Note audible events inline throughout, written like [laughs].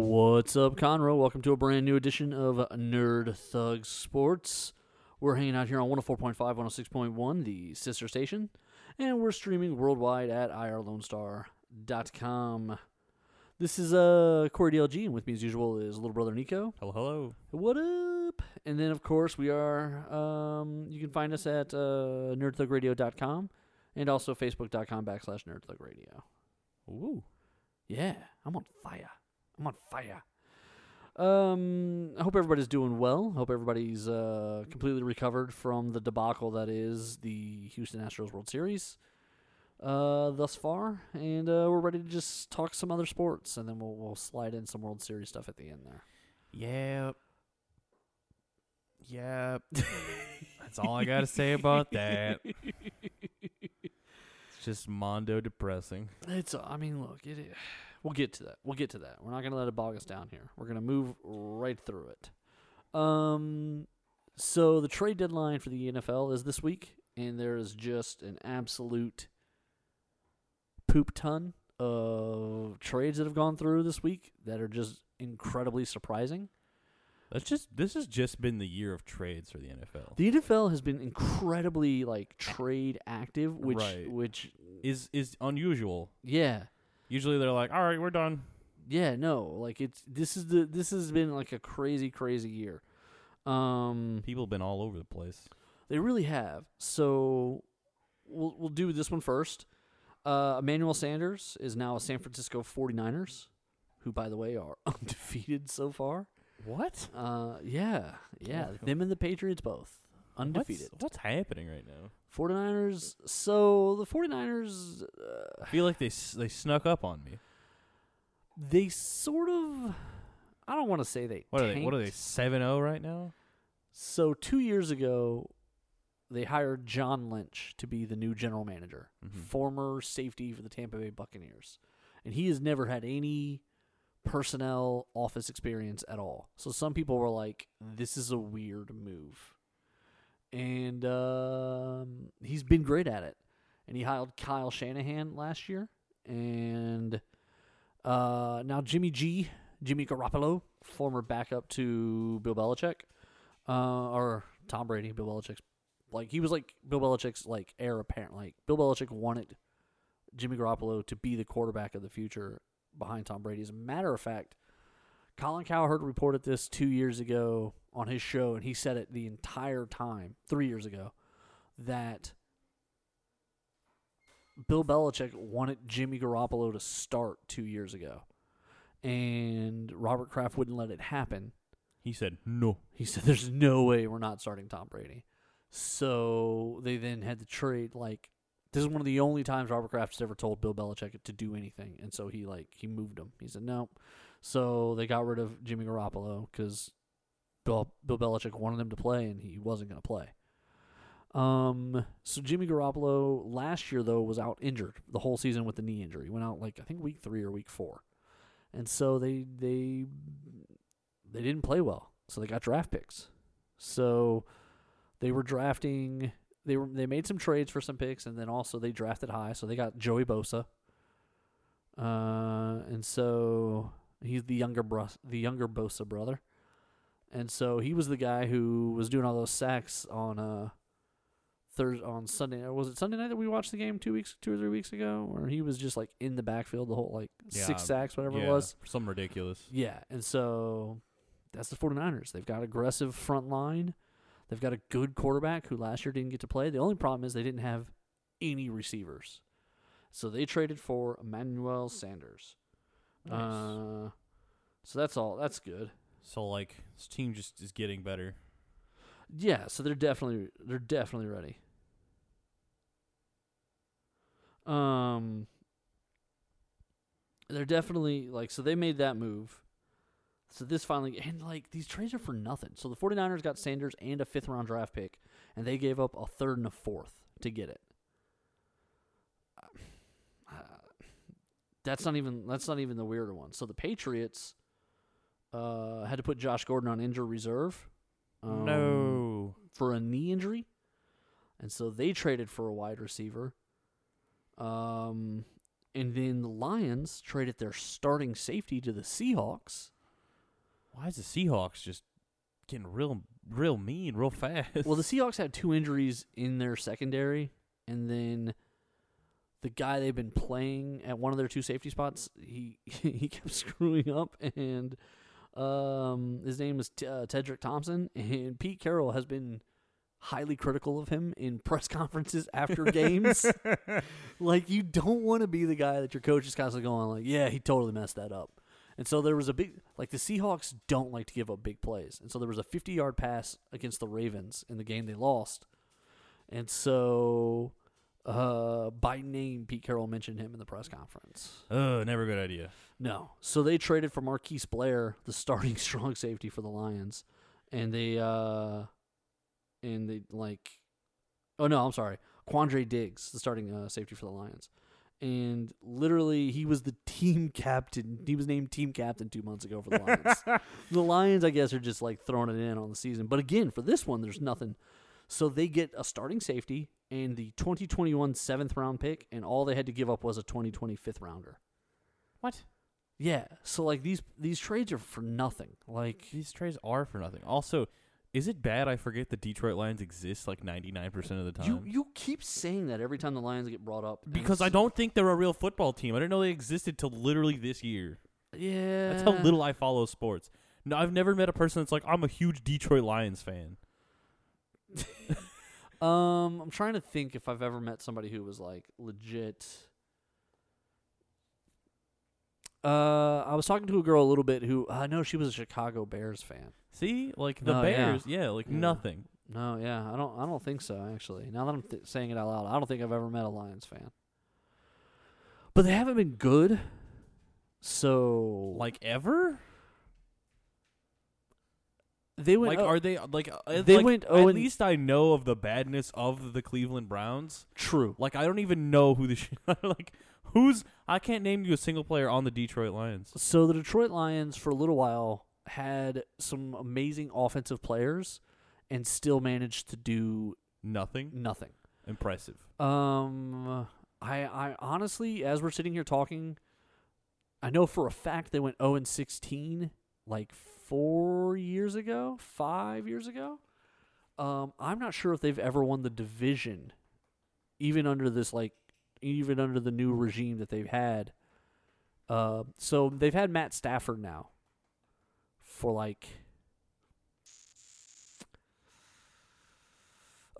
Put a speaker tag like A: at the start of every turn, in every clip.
A: What's up, Conroe? Welcome to a brand new edition of Nerd Thug Sports. We're hanging out here on 104.5, 106.1, the sister station, and we're streaming worldwide at irlonestar.com. This is uh, Corey DLG, and with me as usual is little brother Nico.
B: Hello, hello.
A: What up? And then, of course, we are, um, you can find us at uh, nerdthugradio.com and also facebook.com backslash nerdthugradio.
B: Ooh.
A: Yeah, I'm on fire. I'm on fire. Um, I hope everybody's doing well. Hope everybody's uh, completely recovered from the debacle that is the Houston Astros World Series uh, thus far, and uh, we're ready to just talk some other sports, and then we'll we'll slide in some World Series stuff at the end there.
B: Yep. Yep. [laughs] That's all I got to say about that. [laughs] It's just mondo depressing.
A: It's. I mean, look, it. i- We'll get to that. We'll get to that. We're not gonna let it bog us down here. We're gonna move right through it. Um. So the trade deadline for the NFL is this week, and there is just an absolute poop ton of trades that have gone through this week that are just incredibly surprising.
B: That's just this has just been the year of trades for the NFL.
A: The NFL has been incredibly like trade active, which
B: Right.
A: which
B: is is unusual.
A: yeah.
B: Usually they're like, "All right, we're done."
A: Yeah, no, like it's this is the this has been like a crazy crazy year. Um
B: People have been all over the place.
A: they really have. So we'll we'll do this one first. Uh Emmanuel Sanders is now a San Francisco 49ers, who by the way are [laughs] undefeated so far.
B: What?
A: Uh yeah, yeah, them and the Patriots both undefeated.
B: What's, what's happening right now?
A: 49ers so the 49ers uh,
B: I feel like they s- they snuck up on me.
A: they sort of I don't want to say they
B: What are they? What are they?
A: tanked.
B: 7-0 right now?
A: So two years ago, they hired John Lynch to be the new general manager,
B: Mhm.
A: former safety for the Tampa Bay Buccaneers, and he has never had any personnel office experience at all. So some people were like, "This is a weird move," and um, he's been great at it. And he hired Kyle Shanahan last year, and uh, now Jimmy G, Jimmy Garoppolo, former backup to Bill Belichick uh, or Tom Brady, Bill Belichick's like he was like Bill Belichick's like heir apparent. Like Bill Belichick wanted Jimmy Garoppolo to be the quarterback of the future behind Tom Brady. As a matter of fact, Colin Cowherd reported this two years ago on his show, and he said it the entire time three years ago that Bill Belichick wanted Jimmy Garoppolo to start two years ago, and Robert Kraft wouldn't let it happen.
B: He said, "No."
A: He said, "There's no way we're not starting Tom Brady." So they then had to trade. Like this is one of the only times Robert Kraft's ever told Bill Belichick to do anything, and so he like he moved him. He said no. So they got rid of Jimmy Garoppolo because Bill Bill Belichick wanted him to play, and he wasn't going to play. Um. So Jimmy Garoppolo last year though was out injured the whole season with the knee injury. He went out like I think week three or week four, and so they they they didn't play well, so they got draft picks. So they were drafting. They were they made some trades for some picks, and then also they drafted high. So they got Joey Bosa. Uh, and so he's the younger bro- the younger Bosa brother, and so he was the guy who was doing all those sacks on uh Thursday on Sunday. Or was it Sunday night that we watched the game two weeks, two or three weeks ago, where he was just like in the backfield the whole like
B: Yeah,
A: six sacks, whatever
B: yeah,
A: it was.
B: Something ridiculous.
A: Yeah, and so that's the 49ers. They've got aggressive front line. They've got a good quarterback who last year didn't get to play. The only problem is they didn't have any receivers. So they traded for Emmanuel Sanders.
B: Nice.
A: Uh, so that's all. That's good.
B: So like this team just is getting better.
A: Yeah, so they're definitely they're definitely ready. Um they're definitely like so they made that move. So this finally and like these trades are for nothing. So the 49ers got Sanders and a 5th round draft pick and they gave up a third and a fourth to get it. That's not even that's not even the weirder one. So the Patriots uh, had to put Josh Gordon on injured reserve. um,
B: no.
A: for a knee injury, and so they traded for a wide receiver. Um, And then the Lions traded their starting safety to the Seahawks.
B: Why is the Seahawks just getting real, real mean, real [laughs] fast?
A: Well, the Seahawks had two injuries in their secondary, and then the guy they've been playing at one of their two safety spots, he [laughs] he kept screwing up, and um, his name is T- uh, Tedric Thompson, and Pete Carroll has been highly critical of him in press [laughs] conferences after games. [laughs] like you don't want to be the guy that your coach is constantly going like, "Yeah, he totally messed that up." And so there was a big like the Seahawks don't like to give up big plays. And so there was a 50-yard pass against the Ravens in the game they lost. And so uh by name Pete Carroll mentioned him in the press conference.
B: oh, never a good idea.
A: No. So they traded for Marquise Blair, the starting [laughs] strong safety for the Lions. And they uh and they like oh no, I'm sorry. Quandre Diggs, the starting uh, safety for the Lions. And literally he was the team [laughs] captain. He was named team captain 2 months ago for the Lions. [laughs] the Lions I guess are just like throwing it in on the season. But again, for this one there's nothing. So they get a starting safety and the 2021 7th round pick and all they had to give up was a 2020 5th rounder.
B: What?
A: Yeah. So like these these trades are for nothing. Like
B: These trades are for nothing. Also, is it bad I forget the Detroit Lions exist like 99% of the time?
A: you you keep saying that every time the Lions get brought up.
B: because I don't think they're a real football team. I didn't know they existed till literally this year.
A: Yeah.
B: That's how little I follow sports. No, I've never met a person that's like, I'm a huge Detroit Lions fan. [laughs]
A: Um, I'm trying to think if I've ever met somebody who was like legit. Uh, I was talking to a girl a little bit who I know she was a Chicago Bears fan.
B: See, like the
A: No, yeah.
B: Bears, yeah, like
A: Yeah.
B: nothing.
A: No, yeah, I don't. I don't think so. Actually, now that I'm th- saying it out loud, I don't think I've ever met a Lions fan. But they haven't been good. So
B: Like ever?
A: They went.
B: Like
A: oh,
B: are they like uh,
A: They
B: like,
A: went
B: At
A: 0 and-
B: least I know of the badness of the Cleveland Browns.
A: true.
B: Like I don't even know who the sh- [laughs] like who's I can't name you a single player on the Detroit Lions.
A: So the Detroit Lions for a little while had some amazing offensive players and still managed to do
B: Nothing
A: nothing.
B: impressive.
A: Um I I honestly as we're sitting here talking I know for a fact they went 0 and 16 like 4 years ago, 5 years ago. Um I'm not sure if they've ever won the division even under this like even under the new regime that they've had. Uh, so they've had Matt Stafford now for like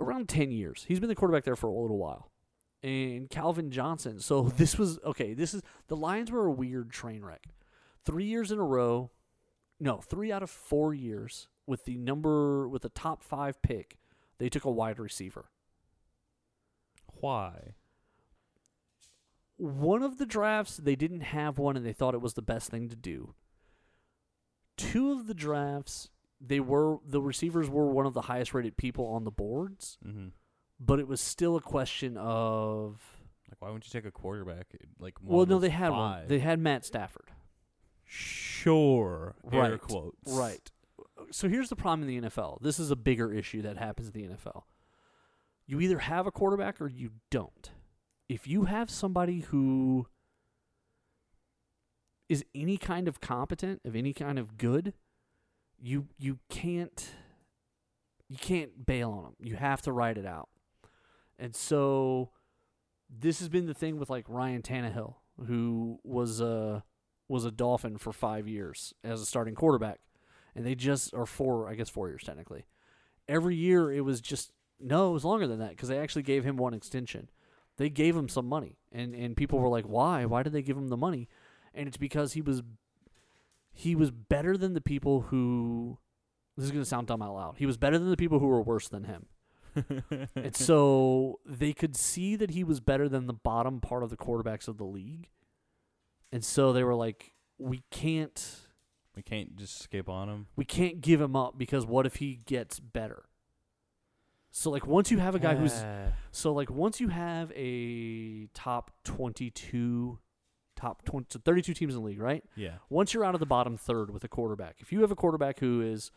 A: around 10 years. He's been the quarterback there for a little while. And Calvin Johnson. So [laughs] this was okay, this is the Lions were a weird train wreck. 3 years in a row. No, 3 out of 4 years with the number with the top 5 pick, they took a wide receiver.
B: Why?
A: one of the drafts they didn't have one and they thought it was the best thing to do. Two of the drafts they were the receivers were one of the highest rated people on the boards,
B: Mm-hmm.
A: but it was still a question of
B: Like why wouldn't you take a quarterback? Like
A: well no they had one. They had Matt Stafford.
B: Sure air
A: Right,
B: quotes
A: Right. So here's the problem in the NFL. This is a bigger issue that happens in the NFL. You either have a quarterback or you don't. If you have somebody who is any kind of competent, of any kind of good, you you can't you can't bail on them. You have to ride it out. And so this has been the thing with like Ryan Tannehill, who was a was a Dolphin for five years as a starting quarterback, and they just or four, I guess four years technically. Every year it was just no, it was longer than that because they actually gave him one extension. They gave him some money, and and people were like, why? Why did they give him the money? And it's because he was he was better than the people who. This is gonna sound dumb out loud. He was better than the people who were worse than him. [laughs] And so they could see that he was better than the bottom part of the quarterbacks of the league. And so they were like, we can't
B: we can't just skip on him.
A: we can't give him up because what if he gets better? So like once you have a guy who's so like once you have a top 22 top 20 so 32 teams in the league, right?
B: yeah.
A: Once you're out of the bottom third with a quarterback. If you have a quarterback who is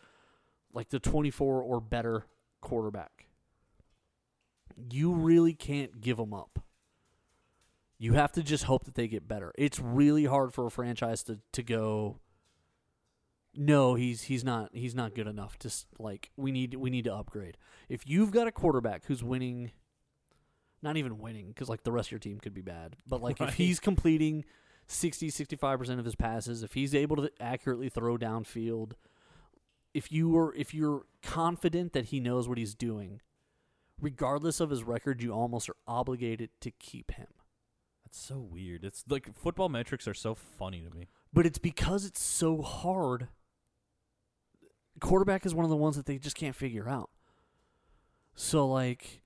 A: like the 24 or better quarterback, you really can't give him up. You have to just hope that they get better. It's really hard for a franchise to to go. No, he's he's not he's not good enough. Just like we need we need to upgrade. If you've got a quarterback who's winning, not even winning because like the rest of your team could be bad, but like
B: Right.
A: if he's completing 60 65 percent of his passes, if he's able to accurately throw downfield, if you were if you're confident that he knows what he's doing, regardless of his record, you almost are obligated to keep him.
B: That's so weird. It's like football metrics are so funny to me.
A: But it's because it's so hard. Quarterback is one of the ones that they just can't figure out. So like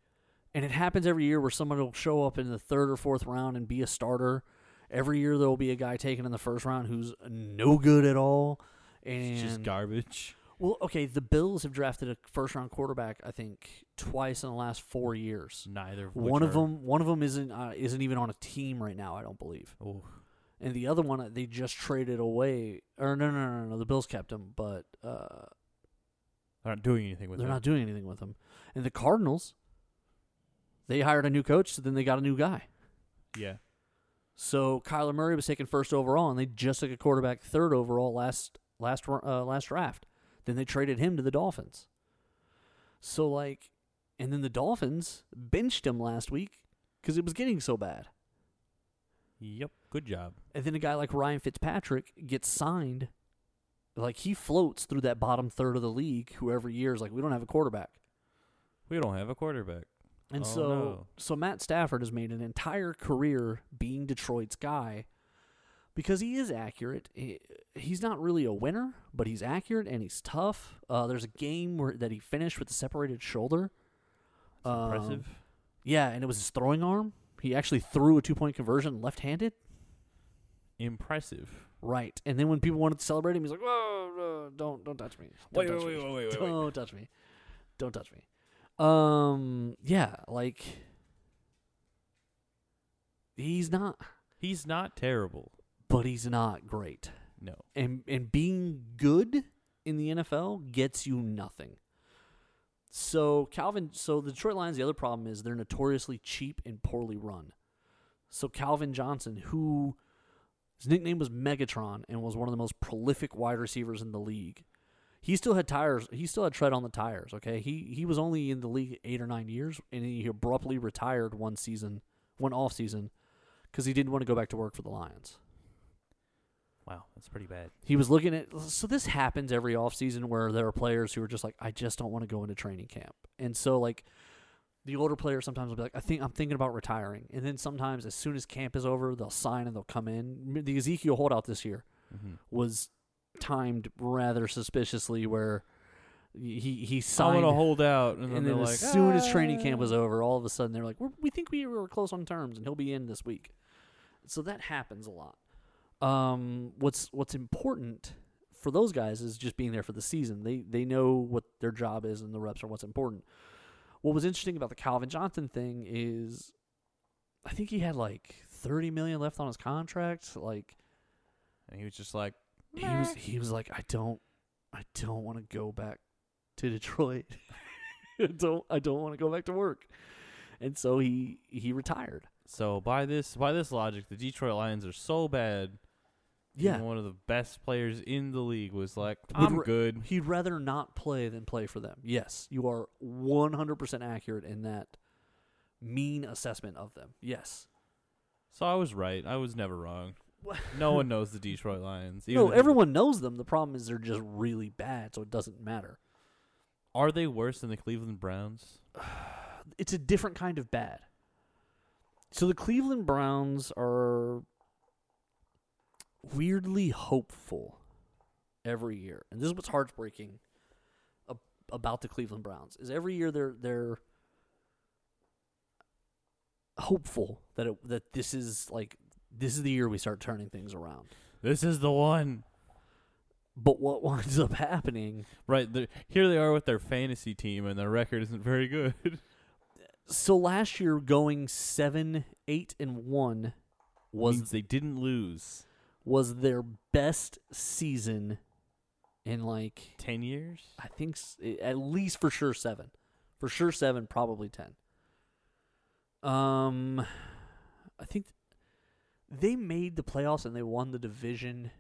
A: and it happens every year where someone will show up in the third or fourth round and be a starter. Every year there will be a guy taken in the first round who's no good at all. And
B: It's just garbage.
A: Well, okay, the Bills have drafted a first round quarterback I think twice in the last 4 years.
B: Neither of which
A: One of
B: are-
A: them one of them isn't uh, isn't even on a team right now, I don't believe.
B: Oh,
A: And the other one uh, they just traded away. Or no, no, no, no. The Bills kept him, but uh,
B: they're not doing anything with
A: they're
B: it.
A: not doing anything with him. And the Cardinals, they hired a new coach, so then they got a new guy.
B: Yeah.
A: So Kyler Murray was taken first overall, and they just took a quarterback third overall last last uh, last draft. Then they traded him to the Dolphins. So like, and then the Dolphins benched him last week because it was getting so bad.
B: Yep. Good job.
A: And then a guy like Ryan Fitzpatrick gets signed. Like he floats through that bottom third of the league, who every year is like, we don't have a quarterback.
B: We don't have a quarterback.
A: And
B: Oh,
A: so
B: no.
A: so Matt Stafford has made an entire career being Detroit's guy because he is accurate. He- He's not really a winner, but he's accurate and he's tough. Uh, there's a game where that he finished with a separated shoulder. Um,
B: impressive.
A: Yeah, and it was his throwing arm. He actually threw a two point conversion left-handed.
B: Impressive.
A: Right, and then when people wanted to celebrate him, he's like, "Whoa, whoa, don't don't touch me! Don't
B: Wait,
A: touch
B: wait,
A: me.
B: wait, wait, wait, wait, wait.
A: Don't touch me! Don't touch me!" Um, yeah, like he's not,
B: He's not terrible.
A: But he's not great.
B: No.
A: And and being good in the NFL gets you nothing. So Calvin, so the Detroit Lions, the other problem is they're notoriously cheap and poorly run. So Calvin Johnson, who his nickname was Megatron and was one of the most prolific wide receivers in the league, he still had tires. He still had tread on the tires. Okay, he he was only in the league eight or nine years, and he abruptly retired one season, one off season, because he didn't want to go back to work for the Lions.
B: Wow, that's pretty bad.
A: He was looking at so this happens every offseason where there are players who are just like, I just don't want to go into training camp. And so like the older players sometimes will be like, I think I'm thinking about retiring. And then sometimes as soon as camp is over, they'll sign and they'll come in. The Ezekiel holdout this year
B: Mm-hmm.
A: was timed rather suspiciously where he he
B: I
A: signed
B: want to hold out, and
A: and,
B: then,
A: then as
B: like,
A: soon as training camp
B: "Ah."
A: was over, all of a sudden they're like, We're, "We think we were close on terms, and he'll be in this week." So that happens a lot. Um, what's what's important for those guys is just being there for the season. They they know what their job is, and the reps are what's important. What was interesting about the Calvin Johnson thing is, I think he had like thirty million left on his contract. Like
B: and he was just like,
A: he was he was like, I don't I don't want to go back to Detroit. [laughs] I don't I don't want to go back to work. And so he he retired.
B: so by this by this logic, the Detroit Lions are so bad.
A: Yeah.
B: one of the best players in the league was like,
A: Would
B: I'm
A: ra-
B: good.
A: He'd rather not play than play for them. Yes, you are 100% accurate in that mean assessment of them. Yes.
B: So I was right. I was never wrong. [laughs] No one knows the Detroit Lions.
A: No, everyone knows them. The problem is they're just really bad, so it doesn't matter.
B: Are they worse than the Cleveland Browns? [sighs]
A: it's a different kind of bad. So the Cleveland Browns are weirdly hopeful every year, and this is what's heartbreaking ab- about the Cleveland Browns is every year they're they're hopeful that it, that this is like this is the year we start turning things around.
B: This is the one.
A: But what winds up happening
B: Right. Here they are with their fantasy team, and their record isn't very good. [laughs]
A: so last year going 7 8 and 1 was
B: Means they didn't lose.
A: Was their best season in like
B: Ten years?
A: I think s- at least for sure 7. For sure 7, probably 10. Um I think they made the playoffs and they won the division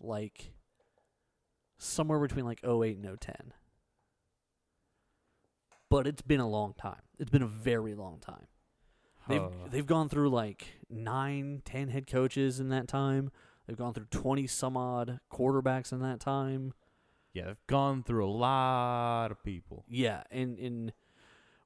A: like somewhere between like 08 and 010. But it's been a long time. It's been a very long time. They've
B: Huh.
A: they've gone through like nine, ten head coaches in that time. They've gone through twenty some odd quarterbacks in that time.
B: yeah, they've gone through a lot of people.
A: Yeah, and and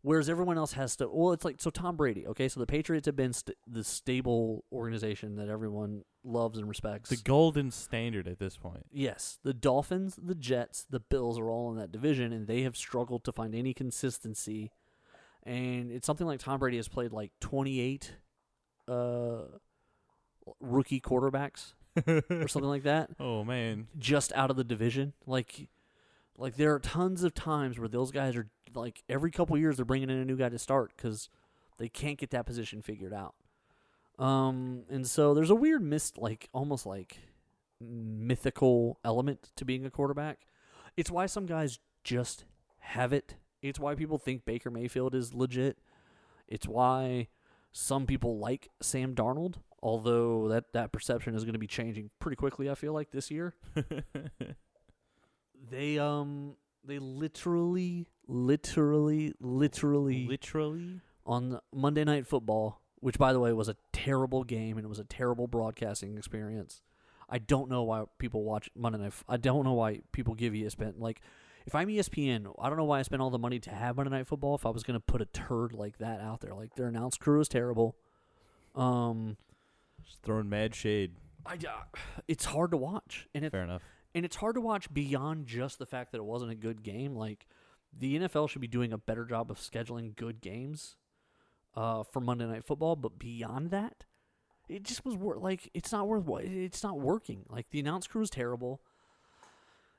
A: whereas everyone else has to. Well, it's like so Tom Brady. Okay, so the Patriots have been st- the stable organization that everyone loves and respects.
B: The golden standard at this point.
A: yes, the Dolphins, the Jets, the Bills are all in that division, and they have struggled to find any consistency. And it's something like Tom Brady has played like twenty eight uh, rookie quarterbacks or something like that. [laughs]
B: Oh man.
A: just out of the division. Like, like there are tons of times where those guys are like every couple years they're bringing in a new guy to start because they can't get that position figured out. Um, and so there's a weird mist, like almost like mythical element to being a quarterback. It's why some guys just have it. It's why people think Baker Mayfield is legit. It's why some people like Sam Darnold, although that, that perception is going to be changing pretty quickly, I feel like, this year. [laughs] They um they literally literally literally
B: Literally.
A: on Monday Night Football, which by the way was a terrible game and it was a terrible broadcasting experience. I don't know why people watch Monday Night. I don't know why people give ESPN like. If I'm ESPN, I don't know why I spent all the money to have Monday Night Football. If I was going to put a turd like that out there, like their announce crew is terrible. Um,
B: Just throwing mad shade.
A: I, uh, it's hard to watch, and it
B: Fair enough.
A: and it's hard to watch beyond just the fact that it wasn't a good game. Like the NFL should be doing a better job of scheduling good games uh, for Monday Night Football, but beyond that, it just was wor- like it's not worth. It's not working. Like the announce crew is terrible,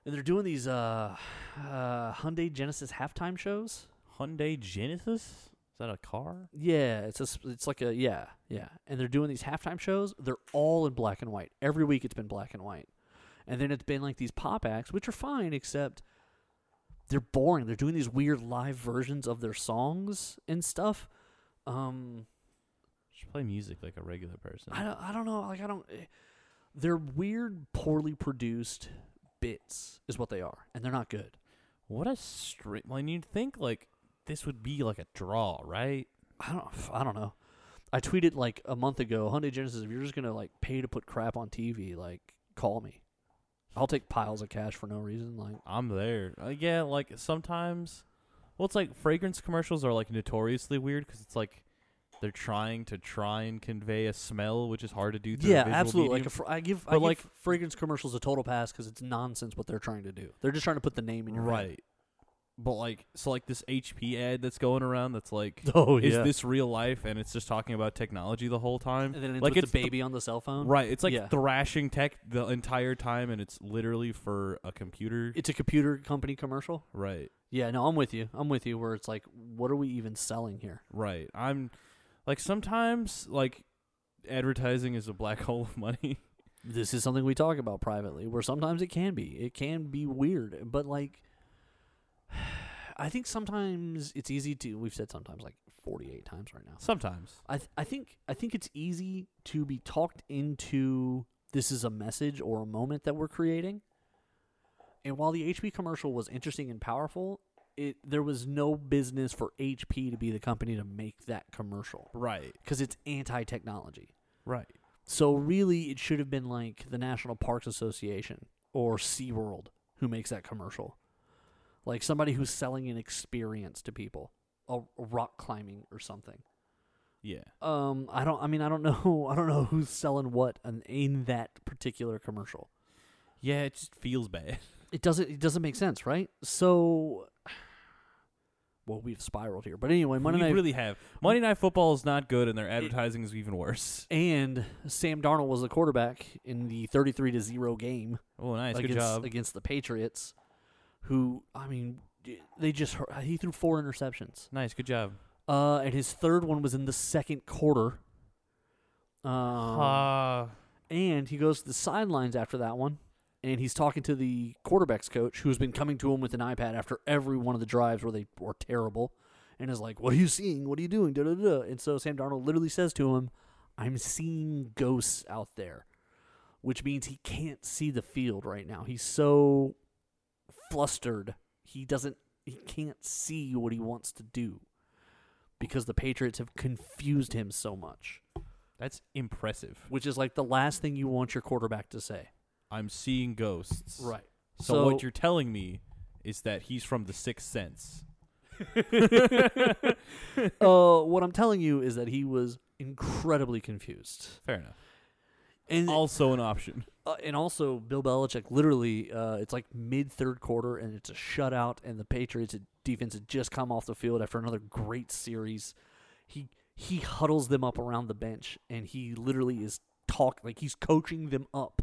A: and they're doing these uh, uh, Hyundai Genesis halftime shows.
B: Hyundai Genesis? Is that a car?
A: Yeah, it's a, it's like a yeah, yeah. And they're doing these halftime shows. They're all in black and white. Every week it's been black and white. And then it's been like these pop acts, which are fine, except they're boring. They're doing these weird live versions of their songs and stuff. Um,
B: Just play music like a regular person.
A: I don't, I don't know. Like I don't. eh, They're weird, poorly produced bits, is what they are, and they're not good.
B: What a straight. Well, you'd think like this would be like a draw, right?
A: I don't. I don't know. I tweeted like a month ago, Hyundai Genesis. If you're just gonna like pay to put crap on TV, like call me. I'll take piles of cash for no reason. Like
B: I'm there. Uh, yeah, like sometimes. Well, it's like fragrance commercials are like notoriously weird because it's like they're trying to try and convey a smell, which is hard to do. Through
A: yeah, absolutely. Like
B: medium.
A: a fr- I give, I
B: But,
A: give
B: like-
A: fragrance commercials a total pass because it's nonsense what they're trying to do. They're just trying to put the name in your head.
B: right. But like, so like this HP ad that's going around that's like, [laughs]
A: Oh
B: is this real life? And it's just talking about technology the whole time.
A: and then it's
B: like it's
A: the baby on the cell phone.
B: Right. It's like
A: Yeah.
B: thrashing tech the entire time, and it's literally for a computer.
A: It's a computer company commercial.
B: right.
A: Yeah, no, I'm with you. I'm with you. Where it's like, what are we even selling here?
B: Right. I'm like sometimes like advertising is a black [laughs] hole of money.
A: this is something we talk about privately where sometimes it can be it can be weird but like [sighs] i think sometimes it's easy to we've said sometimes like 48 times right now
B: Sometimes.
A: i th- i think i think it's easy to be talked into this is a message or a moment that we're creating and while the hp commercial was interesting and powerful it there was no business for hp to be the company to make that commercial
B: Right.
A: because it's anti-technology
B: Right.
A: so really, it should have been like the National Parks Association or SeaWorld who makes that commercial. Like somebody who's selling an experience to people, a, a rock climbing or something.
B: Yeah.
A: Um, I don't. I mean, I don't know. [laughs] I don't know who's selling what in, in that particular commercial.
B: Yeah, it just feels bad.
A: It doesn't. It doesn't make sense, right? So, well, we've spiraled here. But anyway, Monday
B: we
A: night
B: really have. Monday Night Football is not good, and their advertising is even worse.
A: and Sam Darnold was the quarterback in the thirty-three to zero game.
B: Oh, nice. Good
A: against,
B: job.
A: against the Patriots, who I mean, they just he threw four interceptions.
B: Nice. Good job.
A: Uh, and his third one was in the second quarter. Um,
B: Uh,
A: and he goes to the sidelines after that one, and he's talking to the quarterbacks coach, who's been coming to him with an iPad after every one of the drives where they were terrible, and is like, "What are you seeing? What are you doing?" Da da da. And so Sam Darnold literally says to him, I'm seeing ghosts out there, which means he can't see the field right now. He's so flustered. He doesn't he can't see what he wants to do because the Patriots have confused him so much,
B: That's impressive.
A: which is like the last thing you want your quarterback to say.
B: I'm seeing ghosts.
A: Right.
B: So, what you're telling me is that he's from the Sixth Sense. [laughs]
A: uh, [laughs] what I'm telling you is that he was incredibly confused,
B: Fair enough.
A: and
B: Also an option.
A: uh, and also Bill Belichick. Literally, uh, it's like mid third quarter, and it's a shutout, and the Patriots defense had just come off the field after another great series. He he huddles them up around the bench, and he literally is talk like he's coaching them up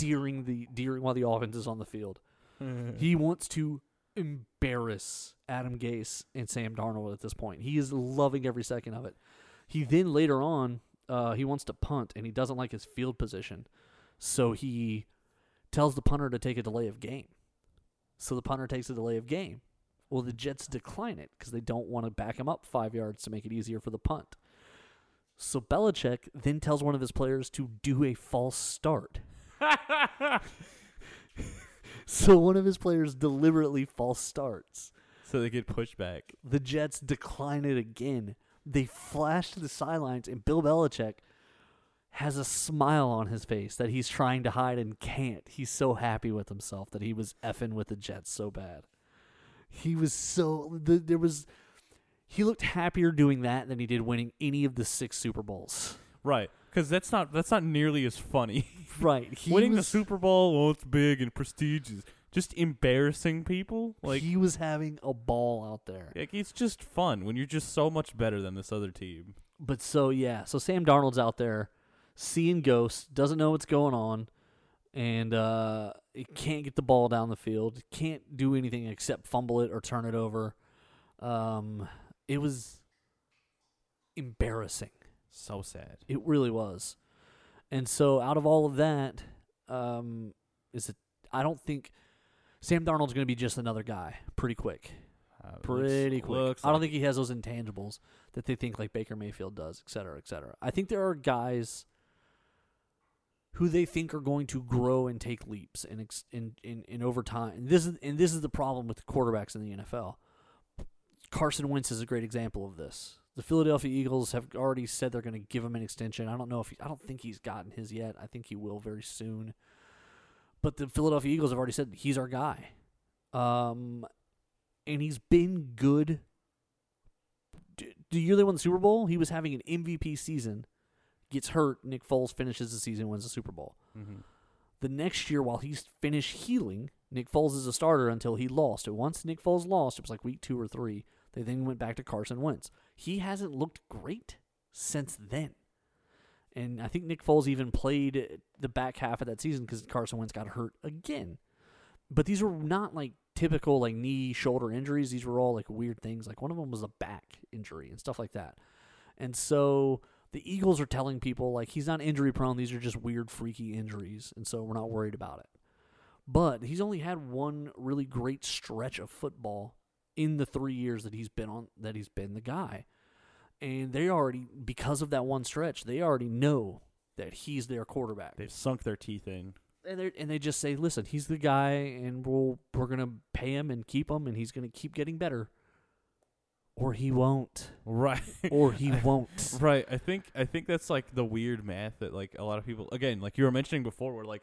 A: during the during while the offense is on the field. He wants to embarrass Adam Gase and Sam Darnold at this point. He is loving every second of it. He then later on, uh, he wants to punt and he doesn't like his field position, so he tells the punter to take a delay of game. So the punter takes a delay of game. Well, the Jets decline it because they don't want to back him up five yards to make it easier for the punt. So Belichick then tells one of his players to do a false start. So one of his players deliberately false starts.
B: so they get pushed back.
A: The Jets decline it again. They flash to the sidelines, and Bill Belichick has a smile on his face that he's trying to hide and can't. He's so happy with himself that he was effing with the Jets so bad. He was so the, there was he looked happier doing that than he did winning any of the six Super Bowls.
B: Right. Because that's not that's not nearly as funny. [laughs]
A: Right, he
B: Winning the
A: was,
B: Super Bowl, well, it's big and prestigious. Just embarrassing people. Like,
A: he was having a ball out there.
B: like it's just fun when you're just so much better than this other team.
A: But so yeah, so Sam Darnold's out there seeing ghosts, doesn't know what's going on, and uh he can't get the ball down the field, can't do anything except fumble it or turn it over. Um it was embarrassing.
B: So sad.
A: It really was. And so out of all of that, um is it I don't think Sam Darnold's going to be just another guy pretty quick
B: Uh,
A: pretty quick. I don't think he has those intangibles that they think like Baker Mayfield does, et cetera, et cetera. I think there are guys who they think are going to grow and take leaps and ex- in, in, in over time. And this is and this is the problem with the quarterbacks in the NFL. Carson Wentz is a great example of this. The Philadelphia Eagles have already said they're going to give him an extension. I don't know if he, I don't think he's gotten his yet. I think he will very soon. But the Philadelphia Eagles have already said he's our guy. Um, and he's been good. D- The year they won the Super Bowl, he was having an MVP season. Gets hurt. Nick Foles finishes the season, wins the Super Bowl.
B: Mhm.
A: The next year, while he's finished healing, Nick Foles is a starter until he lost. And once Nick Foles lost, it was like week two or three. They then went back to Carson Wentz. He hasn't looked great since then. And I think Nick Foles even played the back half of that season because Carson Wentz got hurt again. But these were not like typical like knee shoulder injuries. These were all like weird things. Like one of them was a back injury and stuff like that. And so the Eagles are telling people like he's not injury prone. These are just weird freaky injuries, and so we're not worried about it. But he's only had one really great stretch of football in the three years that he's been on that he's been the guy. And they already because of that one stretch, they already know that he's their quarterback.
B: They've sunk their teeth in.
A: and they and they just say, "Listen, he's the guy, and we'll we're gonna pay him and keep him, and he's gonna keep getting better, or he won't,
B: Right.
A: or he [laughs] won't."
B: Right. I think I think that's like the weird math that like a lot of people again, like you were mentioning before, where like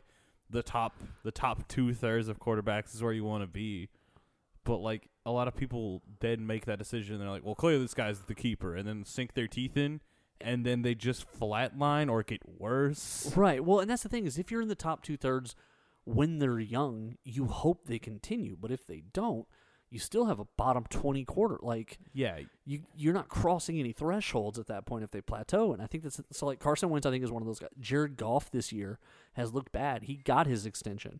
B: the top the top two thirds of quarterbacks is where you want to be. But like a lot of people then make that decision. They're like, well, clearly this guy's the keeper, and then sink their teeth in, and then they just flatline or get worse.
A: Right. Well, and that's the thing is, if you're in the top two thirds when they're young, you hope they continue. But if they don't, you still have a bottom twenty quarter. Like
B: Yeah.
A: you, you're not crossing any thresholds at that point if they plateau. And I think that's so. Like Carson Wentz, I think is one of those guys. Jared Goff this year has looked bad. He got his extension,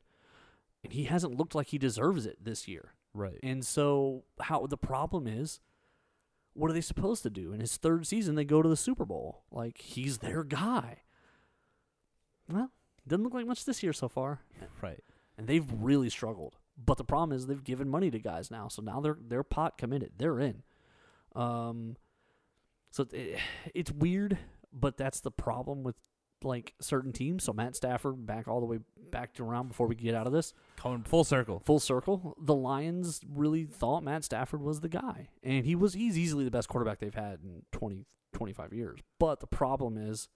A: and he hasn't looked like he deserves it this year.
B: Right.
A: And so, how the problem is, what are they supposed to do? In his third season, they go to the Super Bowl. Like he's their guy. Well, doesn't look like much this year so far,
B: Right.
A: and they've really struggled. But the problem is they've given money to guys now, so now they're they're pot committed. They're in. Um, so it, [sighs] it's weird. but that's the problem with like certain teams. So Matt Stafford back all the way back to around before we get out of this
B: Coming full circle.
A: full circle. The Lions really thought Matt Stafford was the guy, and he was. He's easily the best quarterback they've had in 20, 25 years. But the problem is,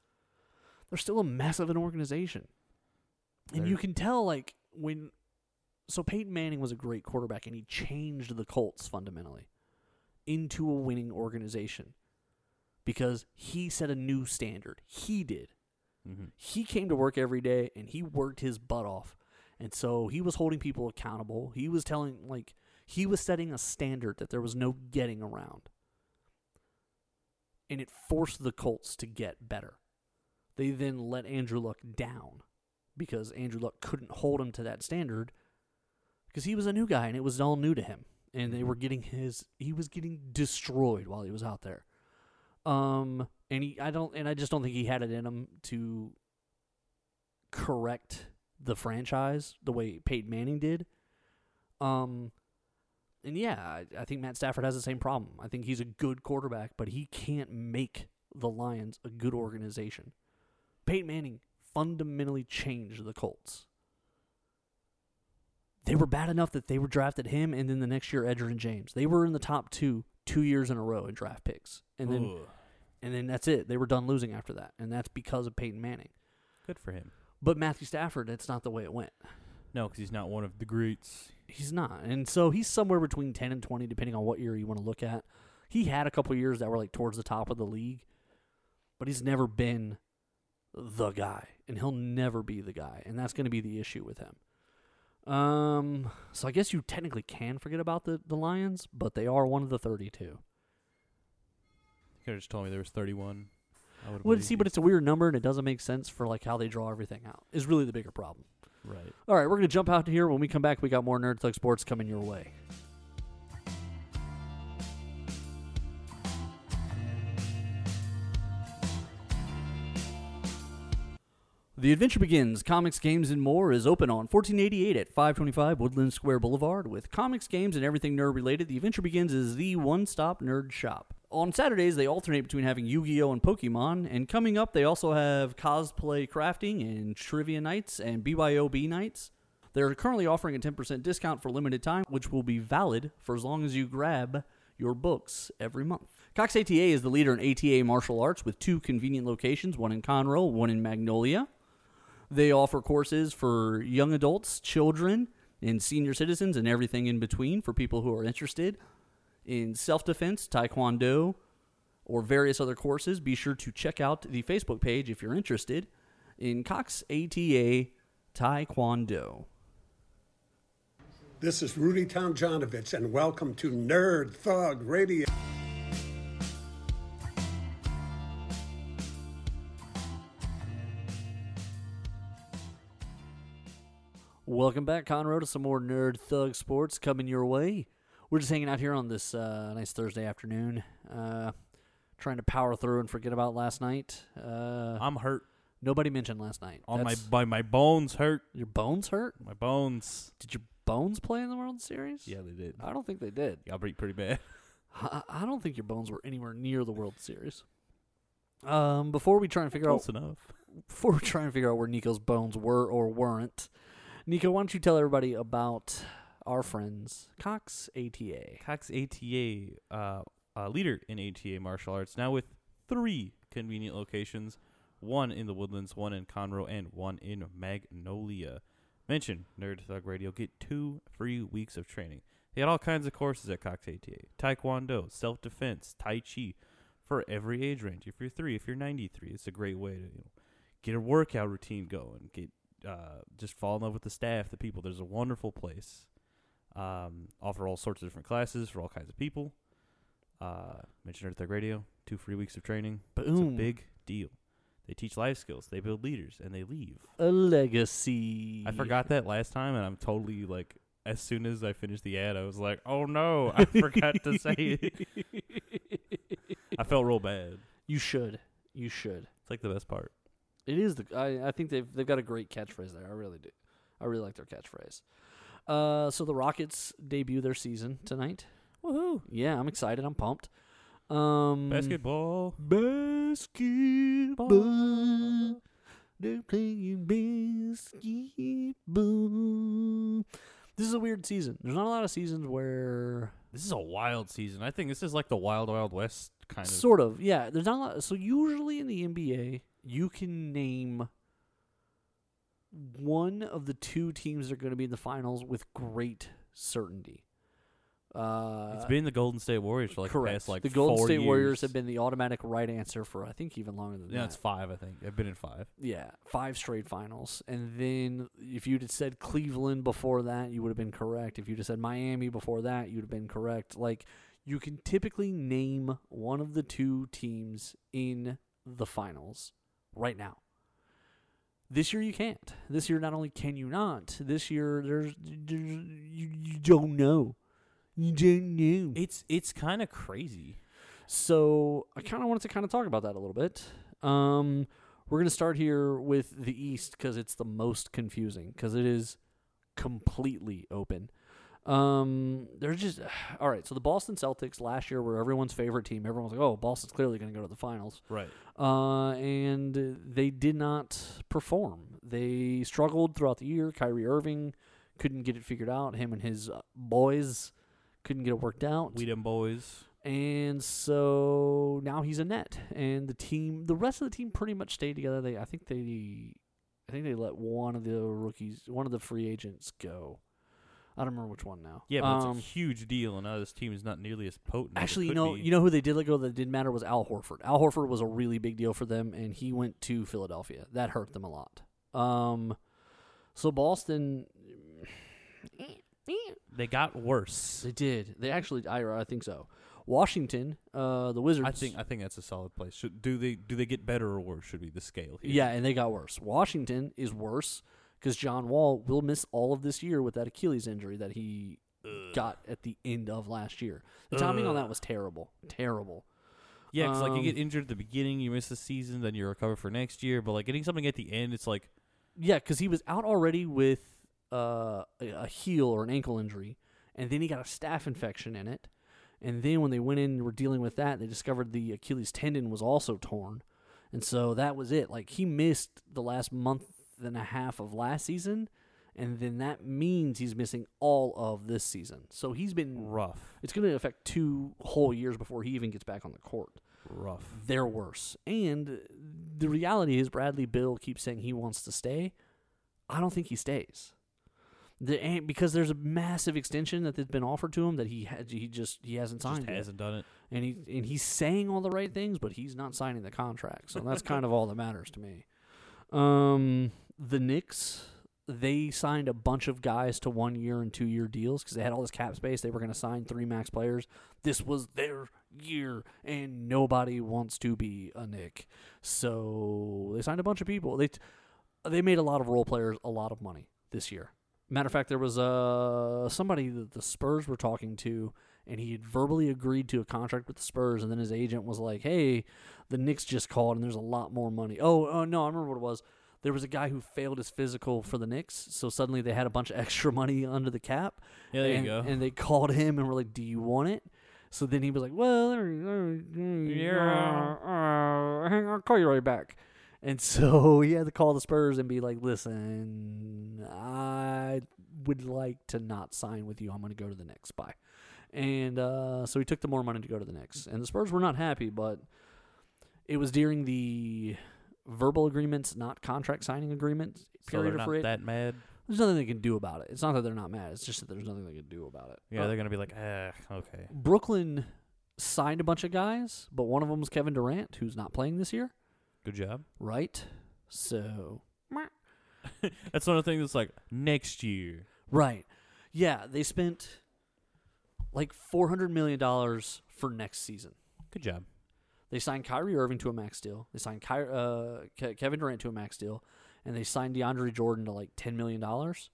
A: they're still a mess of an organization, and
B: They're-
A: you can tell like when. So Peyton Manning was a great quarterback, and he changed the Colts fundamentally into a winning organization because he set a new standard. He did
B: Mm-hmm.
A: he came to work every day and he worked his butt off. And so he was holding people accountable. He was telling, like, he was setting a standard that there was no getting around. And it forced the Colts to get better. They then let Andrew Luck down because Andrew Luck couldn't hold him to that standard because he was a new guy and it was all new to him. And they were getting his, he was getting destroyed while he was out there. Um, and he, I don't, and I just don't think he had it in him to correct the franchise the way Peyton Manning did. Um, and yeah, I, I think Matt Stafford has the same problem. I think he's a good quarterback, but he can't make the Lions a good organization. Peyton Manning fundamentally changed the Colts. They were bad enough that they were drafted him, and then the next year Edgerrin James. They were in the top two two years in a row in draft picks, and then
B: Ooh,
A: and then that's it. They were done losing after that. And that's because of Peyton Manning.
B: Good for him.
A: But Matthew Stafford, it's not the way it went.
B: No, because he's not one of the greats.
A: He's not. And so he's somewhere between 10 and 20, depending on what year you want to look at. He had a couple years that were like towards the top of the league, but he's never been the guy. And he'll never be the guy. And that's going to be the issue with him. Um, so I guess you technically can forget about the, the Lions, but they are one of the
B: 32 could have just told me there was 31. I would
A: Well, see, but it's a weird number, and it doesn't make sense for like how they draw everything out. Is really the bigger problem.
B: right.
A: All right, we're gonna jump out of here. When we come back, we got more Nerd Thug Sports coming your way. The Adventure Begins Comics, Games, and More is open on 1488 at 525 Woodland Square Boulevard. With comics, games, and everything nerd related, The Adventure Begins is the one stop nerd shop. On Saturdays, they alternate between having Yu Gi Oh! and Pokemon, and coming up, they also have cosplay crafting and trivia nights and BYOB nights. They're currently offering a 10% discount for limited time, which will be valid for as long as you grab your books every month. Cox ATA is the leader in ATA martial arts with two convenient locations, one in Conroe, one in Magnolia. They offer courses for young adults, children, and senior citizens, and everything in between for people who are interested in self defense, taekwondo, or various other courses. Be sure to check out the Facebook page if you're interested in Cox ATA Taekwondo.
C: This is Rudy Tomjanovich, and welcome to Nerd Thug Radio.
A: Welcome back, Conroe, to some more Nerd Thug Sports coming your way. We're just hanging out here on this uh, nice Thursday afternoon, uh, trying to power through and forget about last night. Uh,
B: I'm hurt.
A: nobody mentioned last night.
B: On my,
A: That's-
B: my my bones hurt.
A: your bones hurt.
B: My bones.
A: Did your bones play in the World Series?
B: Yeah, they did.
A: I don't think they did.
B: Got beat pretty bad. [laughs]
A: I, I don't think your bones were anywhere near the World Series. Um, before we try and figure out
B: Close enough. [laughs]
A: before we try and figure out where Nico's bones were or weren't, Nico, why don't you tell everybody about our friends Cox ATA?
B: Cox ATA, uh, uh, leader in ATA martial arts, now with three convenient locations one in the Woodlands, one in Conroe, and one in Magnolia. Mention Nerd Thug Radio. Get two free weeks of training. They had all kinds of courses at Cox ATA Taekwondo, self defense, Tai Chi for every age range. If you're three, if you're 93, it's a great way to you know, get a workout routine going, get uh, just fall in love with the staff, the people. There's a wonderful place um, offer all sorts of different classes for all kinds of people. Uh, mention Nerd Thug Radio, two free weeks of training. It's a
A: Boom.
B: big deal. They teach life skills, they build leaders, and they leave.
A: A legacy.
B: I forgot that last time, and I'm totally like, as soon as I finished the ad, I was like, oh no, [laughs] I forgot to say it. I felt real bad.
A: You should. You should.
B: It's like the best part.
A: It is the. I, I think they've they've got a great catchphrase there. I really do. I really like their catchphrase. Uh, so the Rockets debut their season tonight.
B: Woohoo!
A: Yeah, I'm excited. I'm pumped. Um,
B: Basketball.
A: basketball. They're playing basketball. This is a weird season. There's not a lot of seasons where
B: This is a wild season. I think this is like the Wild Wild West kind of.
A: sort of yeah. There's not a lot. So usually in the NBA, you can name one of the two teams that are going to be in the finals with great certainty. Uh,
B: It's been the Golden State Warriors for like
A: correct.
B: the past like
A: the Golden State Warriors have been the automatic right answer for I think even longer than
B: Yeah,
A: that.
B: Yeah, it's five. I think they've been in five.
A: Yeah, five straight finals. And then if you'd have said Cleveland before that, you would have been correct. If you'd have said Miami before that, you'd have been correct. Like you can typically name one of the two teams in the finals right now. This year you can't. This year not only can you not, this year there's, there's you, you don't know. You don't know.
B: It's it's kind of crazy.
A: So I kind of wanted to kind of talk about that a little bit. Um, we're gonna start here with the East because it's the most confusing because it is completely open. Um, they're just [sighs] all right. So the Boston Celtics last year were everyone's favorite team. Everyone was like, "Oh, Boston's clearly going to go to the finals."
B: Right.
A: Uh, and they did not perform. They struggled throughout the year. Kyrie Irving couldn't get it figured out. Him and his uh, boys couldn't get it worked out.
B: We them boys.
A: And so now he's a net, and the team, the rest of the team, pretty much stayed together. They, I think they, I think they let one of the rookies, one of the free agents go. I don't remember which one now.
B: Yeah, but
A: Um,
B: it's a huge deal, and now this team is not nearly as potent.
A: Actually, you know,
B: be.
A: you know who they did let go that didn't matter was Al Horford. Al Horford was a really big deal for them, and he went to Philadelphia. That hurt them a lot. Um, so Boston,
B: they got worse.
A: they did. They actually, I, I think so. Washington, uh, the Wizards.
B: I think I think that's a solid place. Should do they do they get better or worse? Should be the scale here.
A: Yeah, and they got worse. Washington is worse because John Wall will miss all of this year with that Achilles injury that he got at the end of last year. The timing on that was terrible, terrible.
B: Yeah, 'cause, like you
A: Um,
B: get injured at the beginning, you miss the season, then you recover for next year. But like getting something at the end, it's like
A: Yeah, because he was out already with uh, a, a heel or an ankle injury, and then he got a staph infection in it. And then when they went in and were dealing with that, they discovered the Achilles tendon was also torn. And so that was it. Like he missed the last month and a half of last season, and then that means he's missing all of this season. So he's been
B: rough,
A: it's going to affect two whole years before he even gets back on the court.
B: rough.
A: They're worse. And the reality is, Bradley Beal keeps saying he wants to stay. I don't think he stays. The, because there's a massive extension that has been offered to him that he had, he just he hasn't signed yet.
B: hasn't done it.
A: and he and he's saying all the right things, but he's not signing the contract. So that's kind of all that matters to me. Um, the Knicks they signed a bunch of guys to one year and two year deals because they had all this cap space. They were going to sign three max players. This was their year, and nobody wants to be a Nick. So they signed a bunch of people. They they made a lot of role players a lot of money this year. Matter of fact, there was uh, somebody that the Spurs were talking to, and he had verbally agreed to a contract with the Spurs, and then his agent was like, "Hey, the Knicks just called, and there's a lot more money." Oh, oh no, I remember what it was. There was a guy who failed his physical for the Knicks, so suddenly they had a bunch of [laughs] extra money under the cap.
B: Yeah, there
A: and,
B: you go.
A: And they called him and were like, "Do you want it?" So then he was like, "Well, yeah, uh, [laughs] I'll call you right back." And so [laughs] he had to call the Spurs and be like, "Listen, I would like to not sign with you. I'm going to go to the Knicks." Bye. And uh, so he took the more money to go to the Knicks, and the Spurs were not happy, but it was during the verbal agreements, not contract signing agreements Period
B: so
A: they're
B: not that mad.
A: There's nothing they can do about it. It's not that they're not mad. It's just that there's nothing they can do about it.
B: Yeah,
A: Uh,
B: they're gonna be like, ah, okay.
A: Brooklyn signed a bunch of guys, but one of them was Kevin Durant, who's not playing this year,
B: Good job.
A: right? So, [laughs]
B: That's one of the things that's like next year.
A: right. Yeah, they spent like $400 million for next season.
B: Good job.
A: They signed Kyrie Irving to a max deal. They signed Ky- uh, Ke- Kevin Durant to a max deal. And they signed DeAndre Jordan to like $10 million.